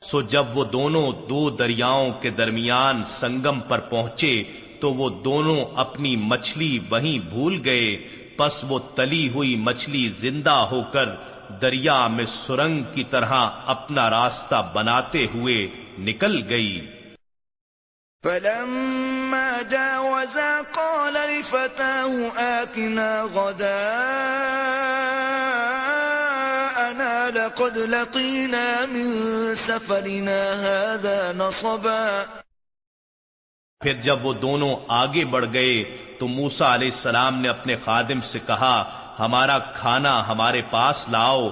[SPEAKER 2] سو جب وہ دونوں دو دریاؤں کے درمیان سنگم پر پہنچے تو وہ دونوں اپنی مچھلی وہیں بھول گئے، پس وہ تلی ہوئی مچھلی زندہ ہو کر دریا میں سرنگ کی طرح اپنا راستہ بناتے ہوئے نکل گئی۔
[SPEAKER 1] فلما جاوزا قال لفتاه آتنا غداءنا لقد لقينا من سفرنا هذا نصبا
[SPEAKER 2] پھر جب وہ دونوں آگے بڑھ گئے تو موسا علیہ السلام نے اپنے خادم سے کہا، ہمارا کھانا ہمارے پاس لاؤ۔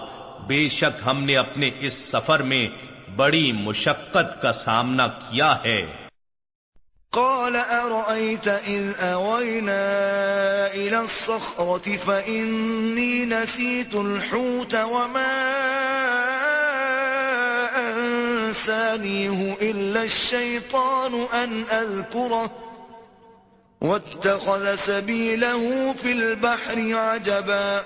[SPEAKER 2] بے شک ہم نے اپنے اس سفر میں بڑی مشقت کا سامنا کیا ہے۔
[SPEAKER 1] قال، أرأيت إذ أوينا إلى الصخرة فإني نسيت الحوت وما أنسانيه إلا الشيطان أن أذكره واتخذ سبيله في البحر عجبا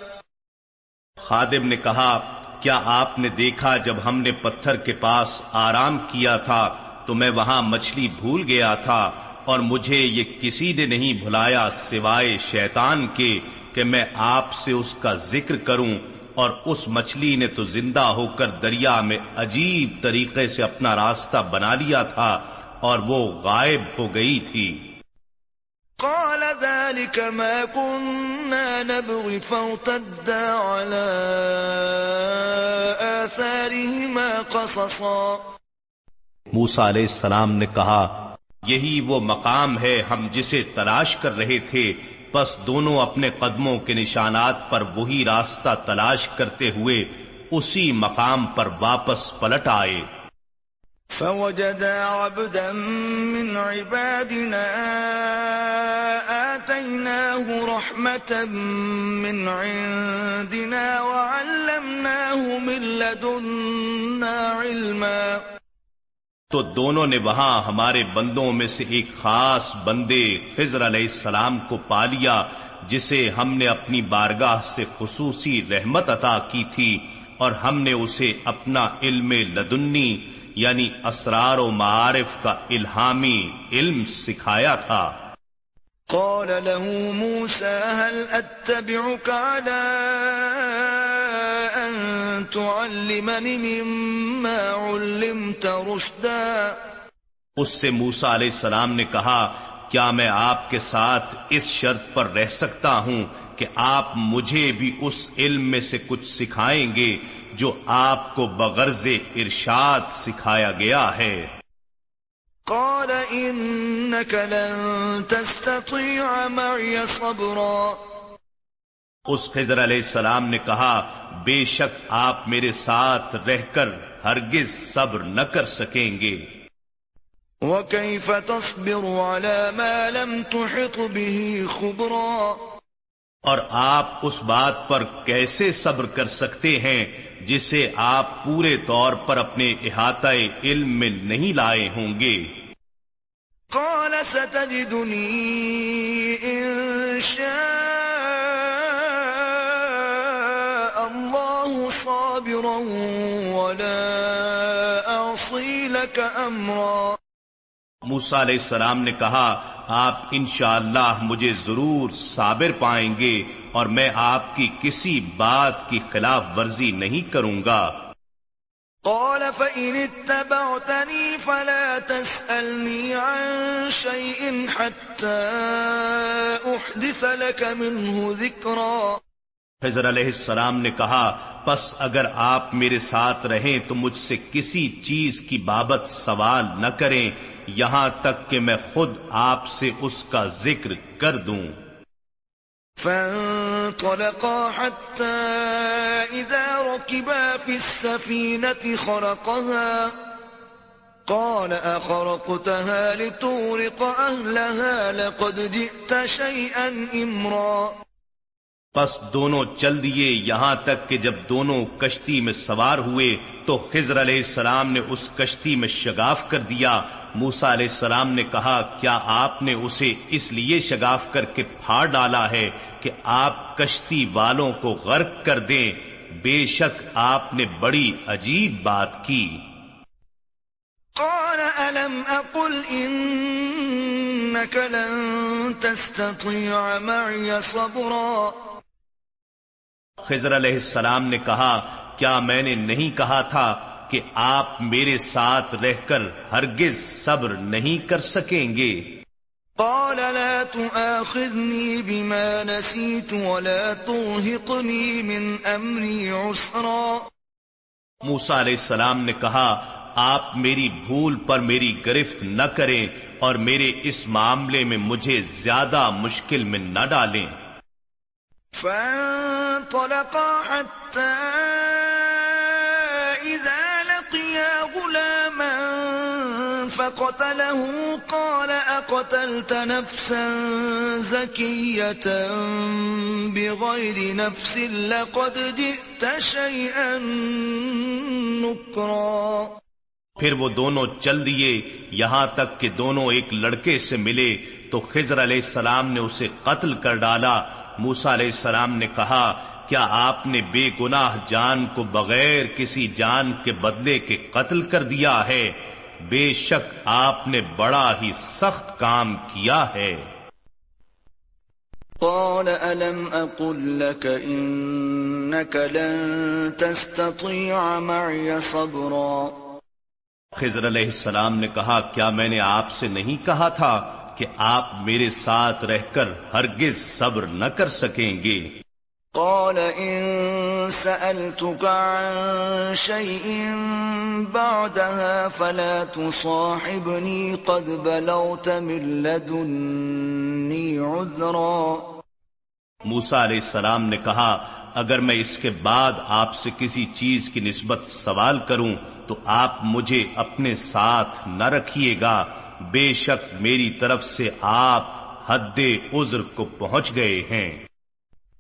[SPEAKER 2] خادم نے کہا، کیا آپ نے دیکھا جب ہم نے پتھر کے پاس آرام کیا تھا تو میں وہاں مچھلی بھول گیا تھا اور مجھے یہ کسی نے نہیں بھلایا سوائے شیطان کے کہ میں آپ سے اس کا ذکر کروں اور اس مچھلی نے تو زندہ ہو کر دریا میں عجیب طریقے سے اپنا راستہ بنا لیا تھا اور وہ غائب ہو گئی تھی۔
[SPEAKER 1] قال ذلك ما كنا نبغي على آثارهما قصصا۔
[SPEAKER 2] موسا علیہ السلام نے کہا یہی وہ مقام ہے ہم جسے تلاش کر رہے تھے پس دونوں اپنے قدموں کے نشانات پر وہی راستہ تلاش کرتے ہوئے اسی مقام پر واپس پلٹ آئے۔
[SPEAKER 1] فوجدا عبدا من عبادنا آتيناه رحمة من عندنا وعلمناه من لدنا علما
[SPEAKER 2] تو دونوں نے وہاں ہمارے بندوں میں سے ایک خاص بندے خضر علیہ السلام کو پا لیا، جسے ہم نے اپنی بارگاہ سے خصوصی رحمت عطا کی تھی اور ہم نے اسے اپنا علم لدنی یعنی اسرار و معارف کا الہامی علم سکھایا تھا۔
[SPEAKER 1] قال له موسى هل اتبعك على تعلمني مما علمت رشدا.
[SPEAKER 2] اس سے موسا علیہ السلام نے کہا کیا میں آپ کے ساتھ اس شرط پر رہ سکتا ہوں کہ آپ مجھے بھی اس علم میں سے کچھ سکھائیں گے جو آپ کو بغرض ارشاد سکھایا گیا ہے؟
[SPEAKER 1] قال انك لن تستطيع معي صبرا.
[SPEAKER 2] اس خضر علیہ السلام نے کہا بے شک آپ میرے ساتھ رہ کر ہرگز صبر نہ کر سکیں گے۔
[SPEAKER 1] وكيف تصبر على ما لم تحط به خبرا؟
[SPEAKER 2] اور آپ اس بات پر کیسے صبر کر سکتے ہیں جسے آپ پورے طور پر اپنے احاطہ علم میں نہیں لائے ہوں گے؟
[SPEAKER 1] قال ستجدني ان شاء صابرا ولا اعصي لك امرا
[SPEAKER 2] موسا علیہ السلام نے کہا آپ انشاءاللہ اللہ مجھے ضرور صابر پائیں گے اور میں آپ کی کسی بات کی خلاف ورزی نہیں کروں گا۔
[SPEAKER 1] قال فإن اتبعتني فلا تسألني عن شيء حتى أحدث لك منه ذكرا۔
[SPEAKER 2] حضر علیہ السلام نے کہا، پس اگر آپ میرے ساتھ رہیں تو مجھ سے کسی چیز کی بابت سوال نہ کریں، یہاں تک کہ میں خود آپ سے اس کا ذکر کر دوں۔
[SPEAKER 1] فانطلقا حتى إذا ركبا في السفينة خرقها۔ قال، أخرقتها لتورق أهلها، لقد جئت شيئا إمرا
[SPEAKER 2] پس دونوں چل دیے یہاں تک کہ جب دونوں کشتی میں سوار ہوئے تو خضر علیہ السلام نے اس کشتی میں شگاف کر دیا۔ موسا علیہ السلام نے کہا، کیا آپ نے اسے اس لیے شگاف کر کے پھاڑ ڈالا ہے کہ آپ کشتی والوں کو غرق کر دیں؟ بے شک آپ نے بڑی عجیب بات کی۔
[SPEAKER 1] قال، ألم أقل إنك لن تستطيع معي صبرا؟
[SPEAKER 2] خضر علیہ السلام نے کہا کیا میں نے نہیں کہا تھا کہ آپ میرے ساتھ رہ کر ہرگز صبر نہیں کر سکیں گے؟
[SPEAKER 1] قال لا تؤاخذني بما نسيت ولا توهقني من امري عسرا.
[SPEAKER 2] موسا علیہ السلام نے کہا آپ میری بھول پر میری گرفت نہ کریں اور میرے اس معاملے میں مجھے زیادہ مشکل میں نہ ڈالیں۔
[SPEAKER 1] فانطلقا حتى إذا لقيا غلاما فقتله قال أقتلت نفسا زكية بغير نفس لقد جئت شيئا نكرا
[SPEAKER 2] پھر وہ دونوں چل دیے، یہاں تک کہ دونوں ایک لڑکے سے ملے، تو خضر علیہ السلام نے اسے قتل کر ڈالا۔ موسا علیہ السلام نے کہا کیا آپ نے بے گناہ جان کو بغیر کسی جان کے بدلے کے قتل کر دیا ہے؟ بے شک آپ نے بڑا ہی سخت کام کیا ہے۔
[SPEAKER 1] قال ألم أقل لك إنك لن تستطيع معي صبرا؟
[SPEAKER 2] خضر علیہ السلام نے کہا کیا میں نے آپ سے نہیں کہا تھا؟ کہ آپ میرے ساتھ رہ کر ہرگز صبر نہ کر سکیں گے۔
[SPEAKER 1] قال ان سألتك عن شيء بعدها فلا تصاحبني قد بلغت من لدني عذرا۔
[SPEAKER 2] موسا علیہ السلام نے کہا، اگر میں اس کے بعد آپ سے کسی چیز کی نسبت سوال کروں، تو آپ مجھے اپنے ساتھ نہ رکھیے گا۔ بے شک میری طرف سے آپ حد عذر کو پہنچ گئے ہیں۔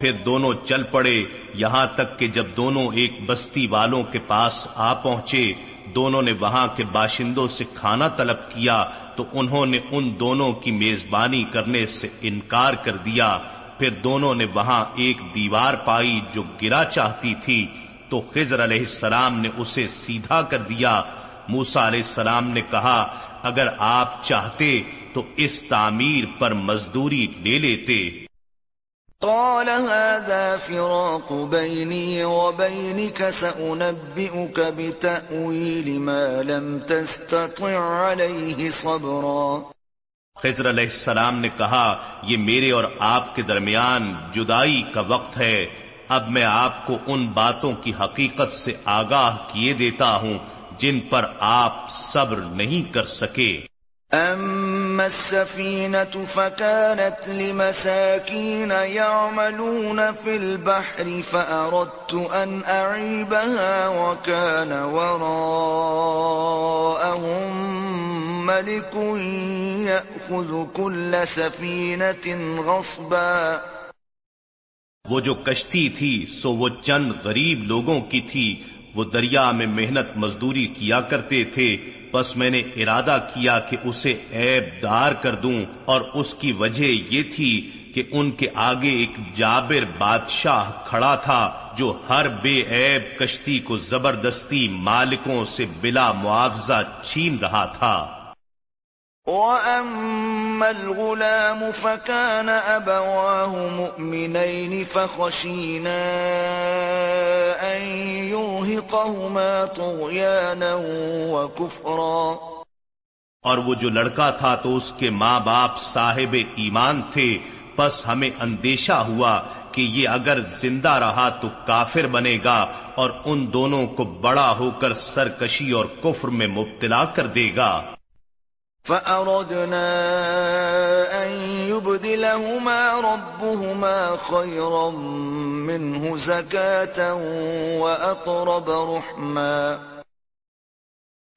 [SPEAKER 2] پھر دونوں چل پڑے۔ یہاں تک کہ جب دونوں ایک بستی والوں کے پاس آ پہنچے، دونوں نے وہاں کے باشندوں سے کھانا طلب کیا تو انہوں نے ان دونوں کی میزبانی کرنے سے انکار کر دیا۔ پھر دونوں نے وہاں ایک دیوار پائی جو گرا چاہتی تھی۔ تو خضر علیہ السلام نے اسے سیدھا کر دیا۔ موسا علیہ السلام نے کہا، اگر آپ چاہتے تو اس تعمیر پر مزدوری لے لیتے۔
[SPEAKER 1] قال هذا فراق بيني وبينك، سأنبئك بتأويل ما لم تستطع عليه صبرا.
[SPEAKER 2] خضر علیہ السلام نے کہا، یہ میرے اور آپ کے درمیان جدائی کا وقت ہے، اب میں آپ کو ان باتوں کی حقیقت سے آگاہ کیے دیتا ہوں جن پر آپ صبر نہیں کر سکے۔
[SPEAKER 1] أما السفينة فكانت لمساكين يعملون في البحر فأردت أن أعيبها وكان وراءهم ملك يأخذ كل سفينة غصبا۔
[SPEAKER 2] وہ جو کشتی تھی، سو وہ چند غریب لوگوں کی تھی۔ وہ دریا میں محنت مزدوری کیا کرتے تھے بس میں نے ارادہ کیا کہ اسے عیب دار کر دوں، اور اس کی وجہ یہ تھی کہ ان کے آگے ایک جابر بادشاہ کھڑا تھا، جو ہر بے عیب کشتی کو زبردستی مالکوں سے بلا معاوضہ چھین رہا تھا۔
[SPEAKER 1] وَأَمَّا الْغُلَامُ فَكَانَ أَبَوَاهُ مُؤْمِنَيْنِ فَخَشِينَا أَن يُرْهِقَهُمَا طُغْيَانًا وَكُفْرًا
[SPEAKER 2] اور وہ جو لڑکا تھا تو اس کے ماں باپ صاحب ایمان تھے، پس ہمیں اندیشہ ہوا کہ یہ اگر زندہ رہا تو کافر بنے گا اور ان دونوں کو بڑا ہو کر سرکشی اور کفر میں مبتلا کر دے گا۔
[SPEAKER 1] فأردنا أن يبدلهما ربهما خيرا منه زكاة وأقرب رحما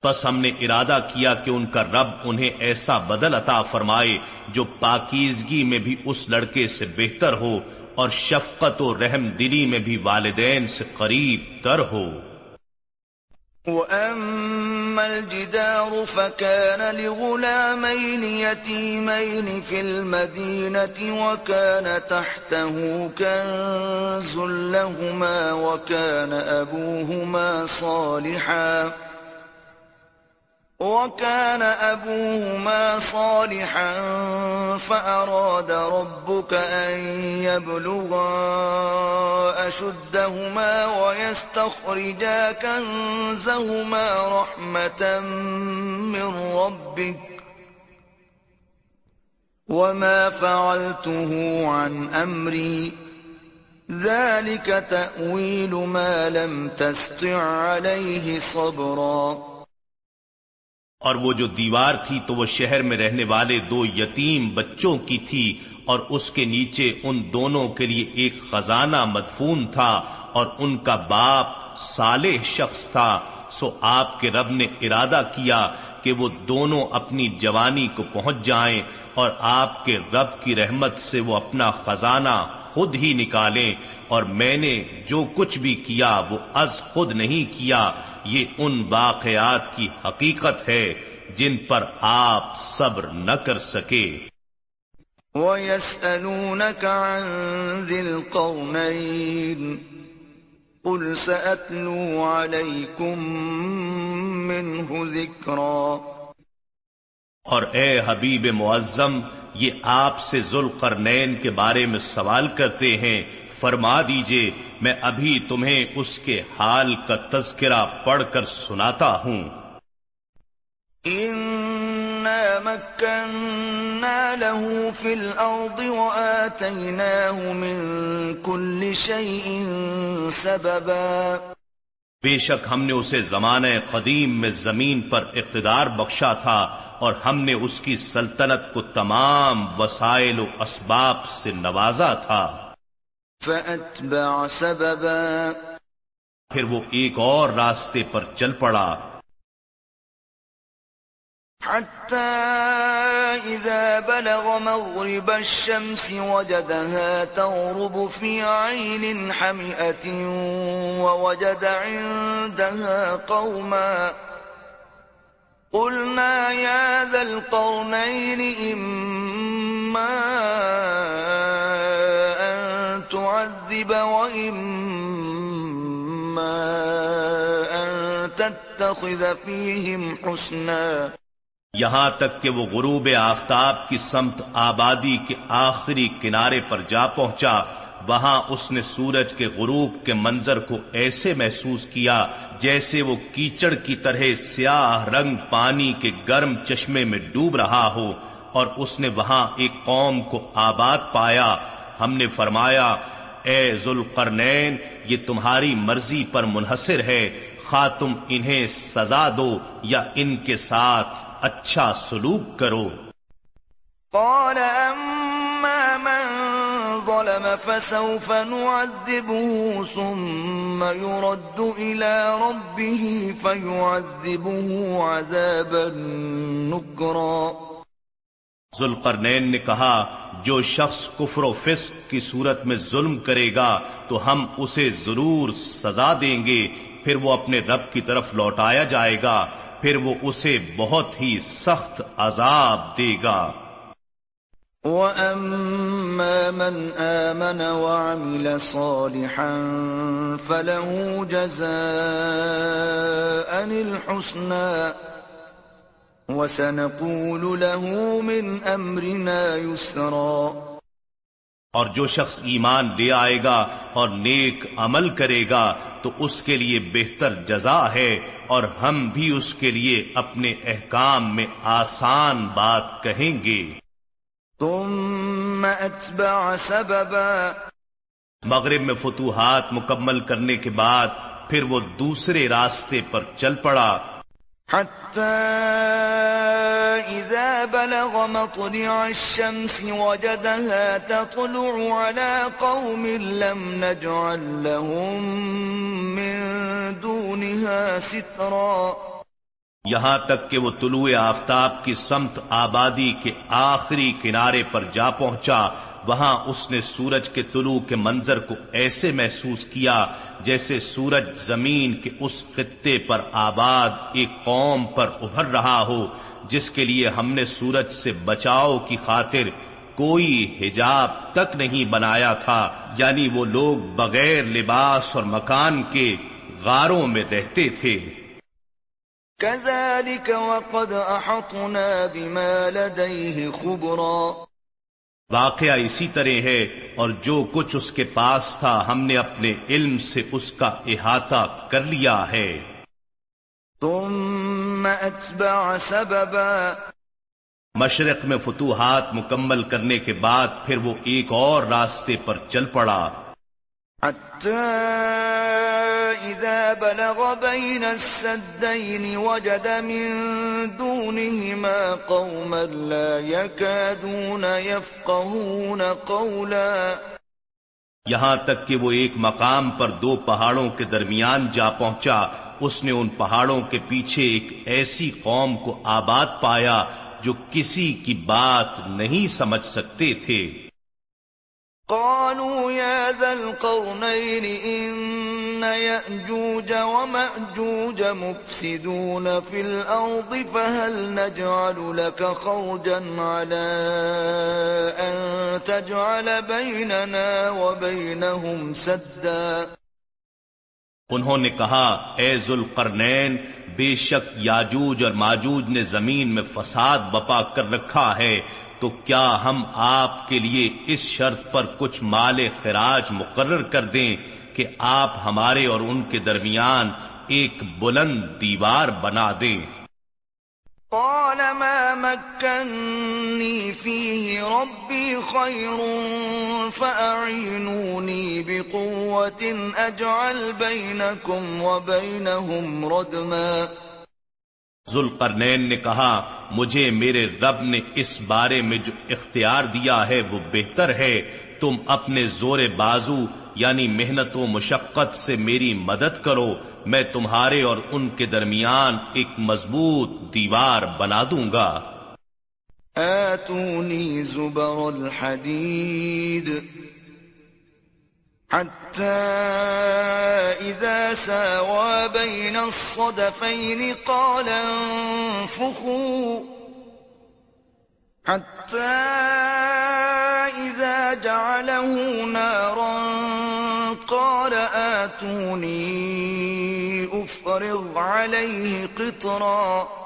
[SPEAKER 2] پس ہم نے ارادہ کیا کہ ان کا رب انہیں ایسا بدل عطا فرمائے جو پاکیزگی میں بھی اس لڑکے سے بہتر ہو اور شفقت و رحم دلی میں بھی والدین سے قریب تر ہو۔
[SPEAKER 1] وَأَمَّا الْجِدَارُ فَكَانَ لِغُلَامَيْنِ يَتِيمَيْنِ فِي الْمَدِينَةِ وَكَانَ تَحْتَهُ كَنْزٌ لَهُمَا وَكَانَ أَبُوهُمَا صَالِحًا وَكَانَ أَبُوهُمَا صَالِحًا فَأَرَادَ رَبُّكَ أَن يَبْلُغَا أَشُدَّهُمَا وَيَسْتَخْرِجَا كَنزَهُمَا رَحْمَةً مِّن رَّبِّكَ وَمَا فَعَلْتُهُ عَنْ أَمْرِي ذَلِكَ تَأْوِيلُ مَا لَمْ تَسْطِع عَلَيْهِ صَبْرًا
[SPEAKER 2] اور وہ جو دیوار تھی تو وہ شہر میں رہنے والے دو یتیم بچوں کی تھی اور اس کے نیچے ان دونوں کے لیے ایک خزانہ مدفون تھا اور ان کا باپ صالح شخص تھا۔ سو آپ کے رب نے ارادہ کیا کہ وہ دونوں اپنی جوانی کو پہنچ جائیں اور آپ کے رب کی رحمت سے وہ اپنا خزانہ خود ہی نکالیں اور میں نے جو کچھ بھی کیا وہ از خود نہیں کیا یہ ان واقعات کی حقیقت ہے جن پر آپ صبر نہ کر سکے۔
[SPEAKER 1] وَيَسْأَلُونَكَ عَن ذِي الْقَرْنَيْنِ قُلْ سَأَتْلُو عَلَيْكُم مِّنْهُ ذِكْرًا۔
[SPEAKER 2] اور اے حبیب معظم یہ آپ سے ذوالقرنین کے بارے میں سوال کرتے ہیں فرما دیجیے میں ابھی تمہیں اس کے حال کا تذکرہ پڑھ کر سناتا ہوں۔
[SPEAKER 1] مكنا له في الأرض وآتيناه من كل شيء سببا۔
[SPEAKER 2] بے شک ہم نے اسے زمانہ قدیم میں زمین پر اقتدار بخشا تھا اور ہم نے اس کی سلطنت کو تمام وسائل و اسباب سے نوازا تھا۔
[SPEAKER 1] فأتبع سببا۔
[SPEAKER 2] پھر وہ ایک اور راستے پر چل پڑا۔
[SPEAKER 1] حتى إذا بلغ مغرب الشمس وجدها تغرب في عين حمئة ووجد عندها قوما قلنا يا ذا القرنين إما أن تعذب وإما أن تتخذ فيهم حسنا.
[SPEAKER 2] یہاں تک کہ وہ غروب آفتاب کی سمت آبادی کے آخری کنارے پر جا پہنچا وہاں اس نے سورج کے غروب کے منظر کو ایسے محسوس کیا جیسے وہ کیچڑ کی طرح سیاہ رنگ پانی کے گرم چشمے میں ڈوب رہا ہو اور اس نے وہاں ایک قوم کو آباد پایا۔ ہم نے فرمایا، اے ذوالقرنین، یہ تمہاری مرضی پر منحصر ہے۔ خواہ تم انہیں سزا دو یا ان کے ساتھ اچھا سلوک کرو۔
[SPEAKER 1] قال، اما من ظلم فسوف نعذبه ثم يرد الى ربه فيعذبه عذابا نكرا
[SPEAKER 2] ذوالقرنین نے کہا، جو شخص کفر و فسق کی صورت میں ظلم کرے گا، تو ہم اسے ضرور سزا دیں گے، پھر وہ اپنے رب کی طرف لوٹایا جائے گا، پھر وہ اسے بہت ہی سخت عذاب دے گا۔
[SPEAKER 1] وَأَمَّا مَنْ آمَنَ وَعَمِلَ صَالِحًا فَلَهُ جَزَاءً الْحُسْنَى وَسَنَقُولُ لَهُ مِنْ أَمْرِنَا يُسْرًا
[SPEAKER 2] اور جو شخص ایمان لے آئے گا اور نیک عمل کرے گا تو اس کے لیے بہتر جزا ہے اور ہم بھی اس کے لیے اپنے احکام میں آسان بات کہیں گے۔
[SPEAKER 1] ثم اتبع سببا.
[SPEAKER 2] مغرب میں فتوحات مکمل کرنے کے بعد پھر وہ دوسرے راستے پر چل پڑا۔
[SPEAKER 1] حتى إذا بلغ مطلع الشمس وجدها تطلع على قوم لم نجعل لهم من دونها سترا.
[SPEAKER 2] یہاں تک کہ وہ طلوع آفتاب کی سمت آبادی کے آخری کنارے پر جا پہنچا، وہاں اس نے سورج کے طلوع کے منظر کو ایسے محسوس کیا جیسے سورج زمین کے اس خطے پر آباد ایک قوم پر ابھر رہا ہو، جس کے لیے ہم نے سورج سے بچاؤ کی خاطر کوئی حجاب تک نہیں بنایا تھا۔ یعنی وہ لوگ بغیر لباس اور مکان کے غاروں میں رہتے تھے۔
[SPEAKER 1] كذلك وقد أحطنا بما لديه خبرا۔
[SPEAKER 2] واقعہ اسی طرح ہے اور جو کچھ اس کے پاس تھا ہم نے اپنے علم سے اس کا احاطہ کر لیا ہے۔
[SPEAKER 1] ثم اتبع سببا۔
[SPEAKER 2] مشرق میں فتوحات مکمل کرنے کے بعد پھر وہ ایک اور راستے پر چل پڑا۔
[SPEAKER 1] إذا بلغ بين السدين وجد من دونهما قوما لا يكادون يفقهون قولا
[SPEAKER 2] یہاں تک کہ وہ ایک مقام پر دو پہاڑوں کے درمیان جا پہنچا، اس نے ان پہاڑوں کے پیچھے ایک ایسی قوم کو آباد پایا جو کسی کی بات نہیں سمجھ سکتے تھے۔
[SPEAKER 1] قالوا يا ذا القرنين إن يأجوج ومأجوج مفسدون في الأرض فهل نجعل لك خرجا على أن تجعل بيننا وبينهم سدا؟
[SPEAKER 2] انہوں نے کہا، اے ذوالقرنین بے شک یاجوج اور ماجوج نے زمین میں فساد بپا کر رکھا ہے۔ تو کیا ہم آپ کے لیے اس شرط پر کچھ مال خراج مقرر کر دیں کہ آپ ہمارے اور ان کے درمیان ایک بلند دیوار بنا دیں؟
[SPEAKER 1] قال ما مكنني فيه ربي خير فأعينوني بقوة أجعل بينكم وبينهم ردما
[SPEAKER 2] ذوالقرنین نے کہا، مجھے میرے رب نے اس بارے میں جو اختیار دیا ہے وہ بہتر ہے۔ تم اپنے زور بازو یعنی محنت و مشقت سے میری مدد کرو۔ میں تمہارے اور ان کے درمیان ایک مضبوط دیوار بنا دوں گا۔
[SPEAKER 1] آتوني زبر الحديد حتى إذا ساوى بين الصدفين قال انفخوا. حتى إذا جعله نارا قال آتوني أفرغ عليه قطرا.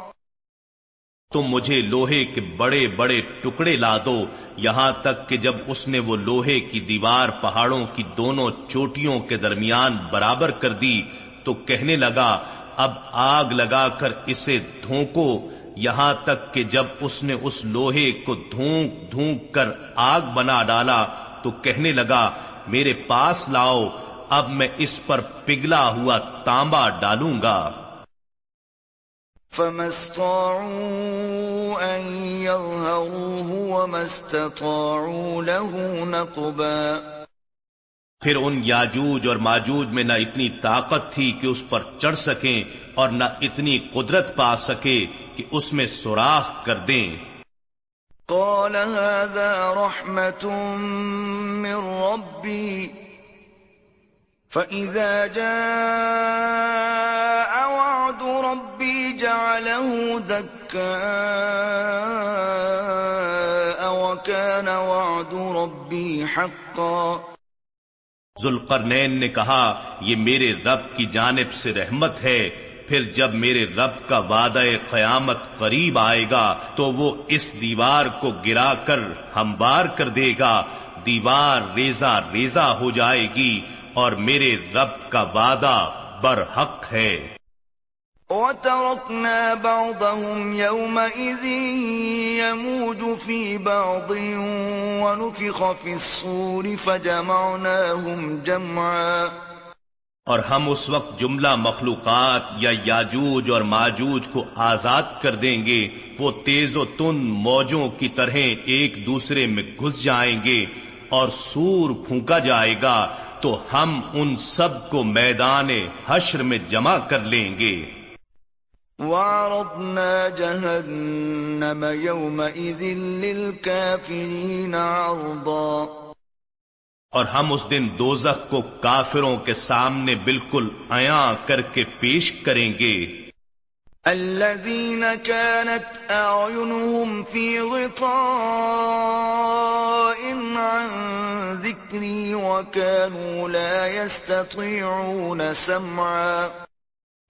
[SPEAKER 2] تم مجھے لوہے کے بڑے بڑے ٹکڑے لا دو۔ یہاں تک کہ جب اس نے وہ لوہے کی دیوار پہاڑوں کی دونوں چوٹیوں کے درمیان برابر کر دی تو کہنے لگا، اب آگ لگا کر اسے دھونکو۔ یہاں تک کہ جب اس نے اس لوہے کو دھونک دھونک کر آگ بنا ڈالا تو کہنے لگا، میرے پاس لاؤ، اب میں اس پر پگھلا ہوا تانبا ڈالوں گا۔
[SPEAKER 1] فما استطاعوا أن يظهروه وما استطاعوا له نقبا.
[SPEAKER 2] پھر ان یاجوج اور ماجوج میں نہ اتنی طاقت تھی کہ اس پر چڑھ سکیں اور نہ اتنی قدرت پا سکے کہ اس میں سوراخ کر دیں۔
[SPEAKER 1] قال هذا رحمة من ربي. فإذا جاء وعد ربي جعله دكاء وكان وعد ربي حقا۔
[SPEAKER 2] ذوالقرنین نے کہا، یہ میرے رب کی جانب سے رحمت ہے۔ پھر جب میرے رب کا وعدہ قیامت قریب آئے گا، تو وہ اس دیوار کو گرا کر ہموار کر دے گا۔ دیوار ریزا ریزا ہو جائے گی۔ اور میرے رب کا وعدہ برحق ہے۔
[SPEAKER 1] وَتَرَكْنَا بَعْضَهُمْ يَوْمَئِذٍ يَمُوجُ فِي بَعْضٍ وَنُفِخَ فِي الصُّورِ فَجَمَعْنَاهُمْ جَمْعًا۔
[SPEAKER 2] اور ہم اس وقت جملہ مخلوقات یا یاجوج اور ماجوج کو آزاد کر دیں گے وہ تیز و تن موجوں کی طرح ایک دوسرے میں گھس جائیں گے اور سور پھونکا جائے گا۔ تو ہم ان سب کو میدان حشر میں جمع کر لیں گے۔
[SPEAKER 1] وَعَرَضْنَا جَهَنَّمَ يَوْمَئِذٍ لِلْكَافِرِينَ عَرْضًا۔
[SPEAKER 2] اور ہم اس دن دوزخ کو کافروں کے سامنے بالکل عیاں کر کے پیش کریں گے۔
[SPEAKER 1] الذين كانت أعينهم في غطاء عن ذكري وكانوا لا يستطيعون سمعا.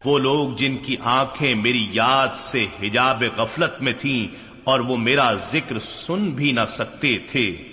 [SPEAKER 2] وہ لوگ جن کی آنکھیں میری یاد سے حجاب غفلت میں تھیں اور وہ میرا ذکر سن بھی نہ سکتے تھے۔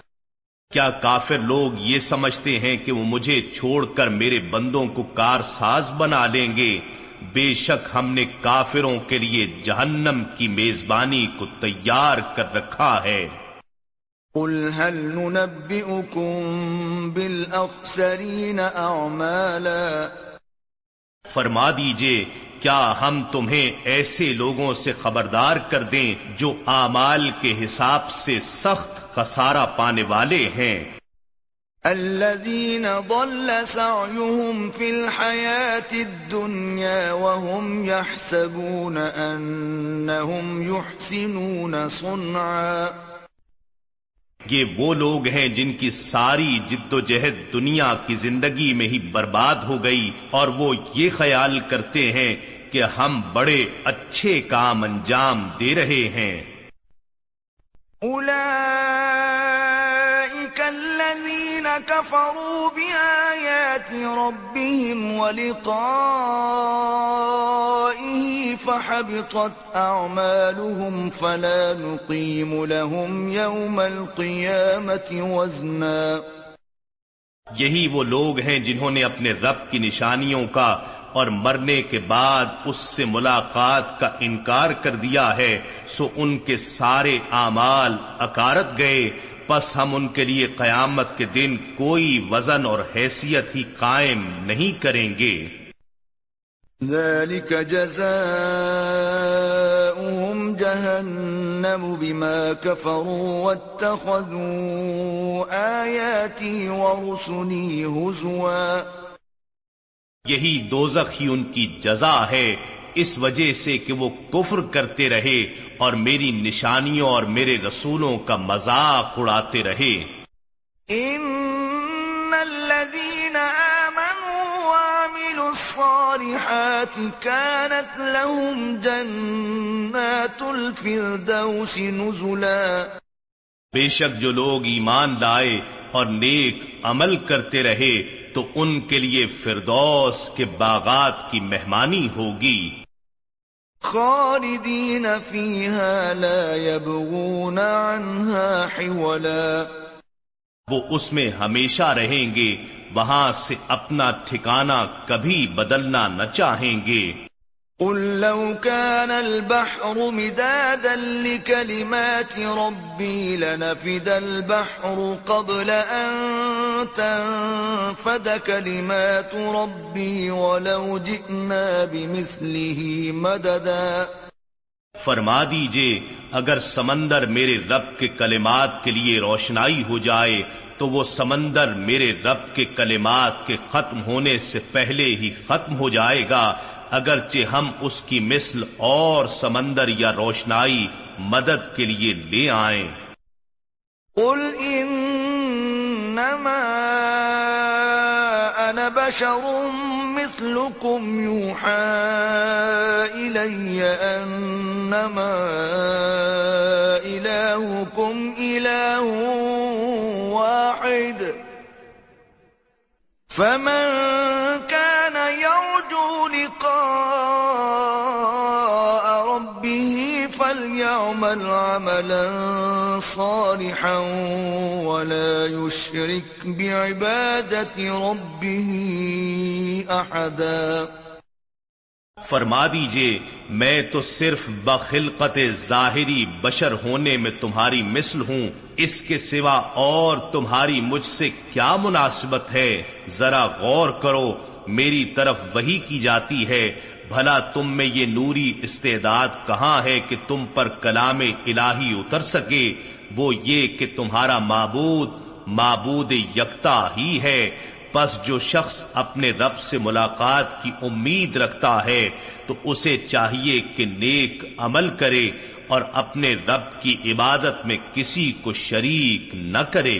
[SPEAKER 2] کیا کافر لوگ یہ سمجھتے ہیں کہ وہ مجھے چھوڑ کر میرے بندوں کو کار ساز بنا لیں گے؟ بے شک ہم نے کافروں کے لیے جہنم کی میزبانی کو تیار کر رکھا ہے۔
[SPEAKER 1] قل هل ننبئكم بالأخسرين أعمالا؟
[SPEAKER 2] فرما دیجیے، کیا ہم تمہیں ایسے لوگوں سے خبردار کر دیں جو اعمال کے حساب سے سخت خسارہ پانے والے ہیں؟
[SPEAKER 1] الذين ضل سعيهم في الحياة الدنيا وهم يحسبون أنهم يحسنون صنعا.
[SPEAKER 2] یہ وہ لوگ ہیں جن کی ساری جد و جہد دنیا کی زندگی میں ہی برباد ہو گئی اور وہ یہ خیال کرتے ہیں کہ ہم بڑے اچھے کام انجام دے رہے ہیں۔
[SPEAKER 1] الذين كفروا بآيات ربهم ولقائه فحبطت أعمالهم فلا نقيم لهم يوم القيامة وزنا
[SPEAKER 2] یہی وہ لوگ ہیں جنہوں نے اپنے رب کی نشانیوں کا اور مرنے کے بعد اس سے ملاقات کا انکار کر دیا ہے، سو ان کے سارے اعمال اکارت گئے۔ پس ہم ان کے لیے قیامت کے دن کوئی وزن اور حیثیت ہی قائم نہیں کریں گے۔
[SPEAKER 1] ذلك جزاؤهم جهنم بما كفروا واتخذوا آياتي ورسلي هزوا.
[SPEAKER 2] یہی دوزخ ہی ان کی جزا ہے اس وجہ سے کہ وہ کفر کرتے رہے اور میری نشانیوں اور میرے رسولوں کا مذاق اڑاتے رہے۔
[SPEAKER 1] ان الذين آمنوا الصالحات كانت لهم جنات الفردوس نزلا.
[SPEAKER 2] بے شک جو لوگ ایمان لائے اور نیک عمل کرتے رہے تو ان کے لیے فردوس کے باغات کی مہمانی ہوگی۔
[SPEAKER 1] خالدین فیہا لا يبغون عنها حولا۔
[SPEAKER 2] وہ اس میں ہمیشہ رہیں گے، وہاں سے اپنا ٹھکانہ کبھی بدلنا نہ چاہیں گے۔
[SPEAKER 1] قل لو كان البحر مدادا لكلمات ربي لنفد البحر قبل أن تنفد كلمات ربي ولو جئنا بمثله مددا
[SPEAKER 2] فرما دیجیے، اگر سمندر میرے رب کے کلمات کے لیے روشنائی ہو جائے، تو وہ سمندر میرے رب کے کلمات کے ختم ہونے سے پہلے ہی ختم ہو جائے گا۔ اگرچہ ہم اس کی مثل اور سمندر یا روشنائی مدد کے لیے لے آئیں۔
[SPEAKER 1] قل انما انا بشر مثلكم يوحى الي انما الهكم اله واحد. فمن كان يرجو لقاء فليعمل عملا صالحا ولا يشرك بعبادة ربه أحدا۔
[SPEAKER 2] فرما دیجیے، میں تو صرف بخلقت ظاہری بشر ہونے میں تمہاری مثل ہوں، اس کے سوا اور تمہاری مجھ سے کیا مناسبت ہے؟ ذرا غور کرو، میری طرف وہی کی جاتی ہے۔ بھلا تم میں یہ نوری استعداد کہاں ہے کہ تم پر کلام الہی اتر سکے؟ وہ یہ کہ تمہارا معبود معبود یکتا ہی ہے۔ پس جو شخص اپنے رب سے ملاقات کی امید رکھتا ہے، تو اسے چاہیے کہ نیک عمل کرے اور اپنے رب کی عبادت میں کسی کو شریک نہ کرے۔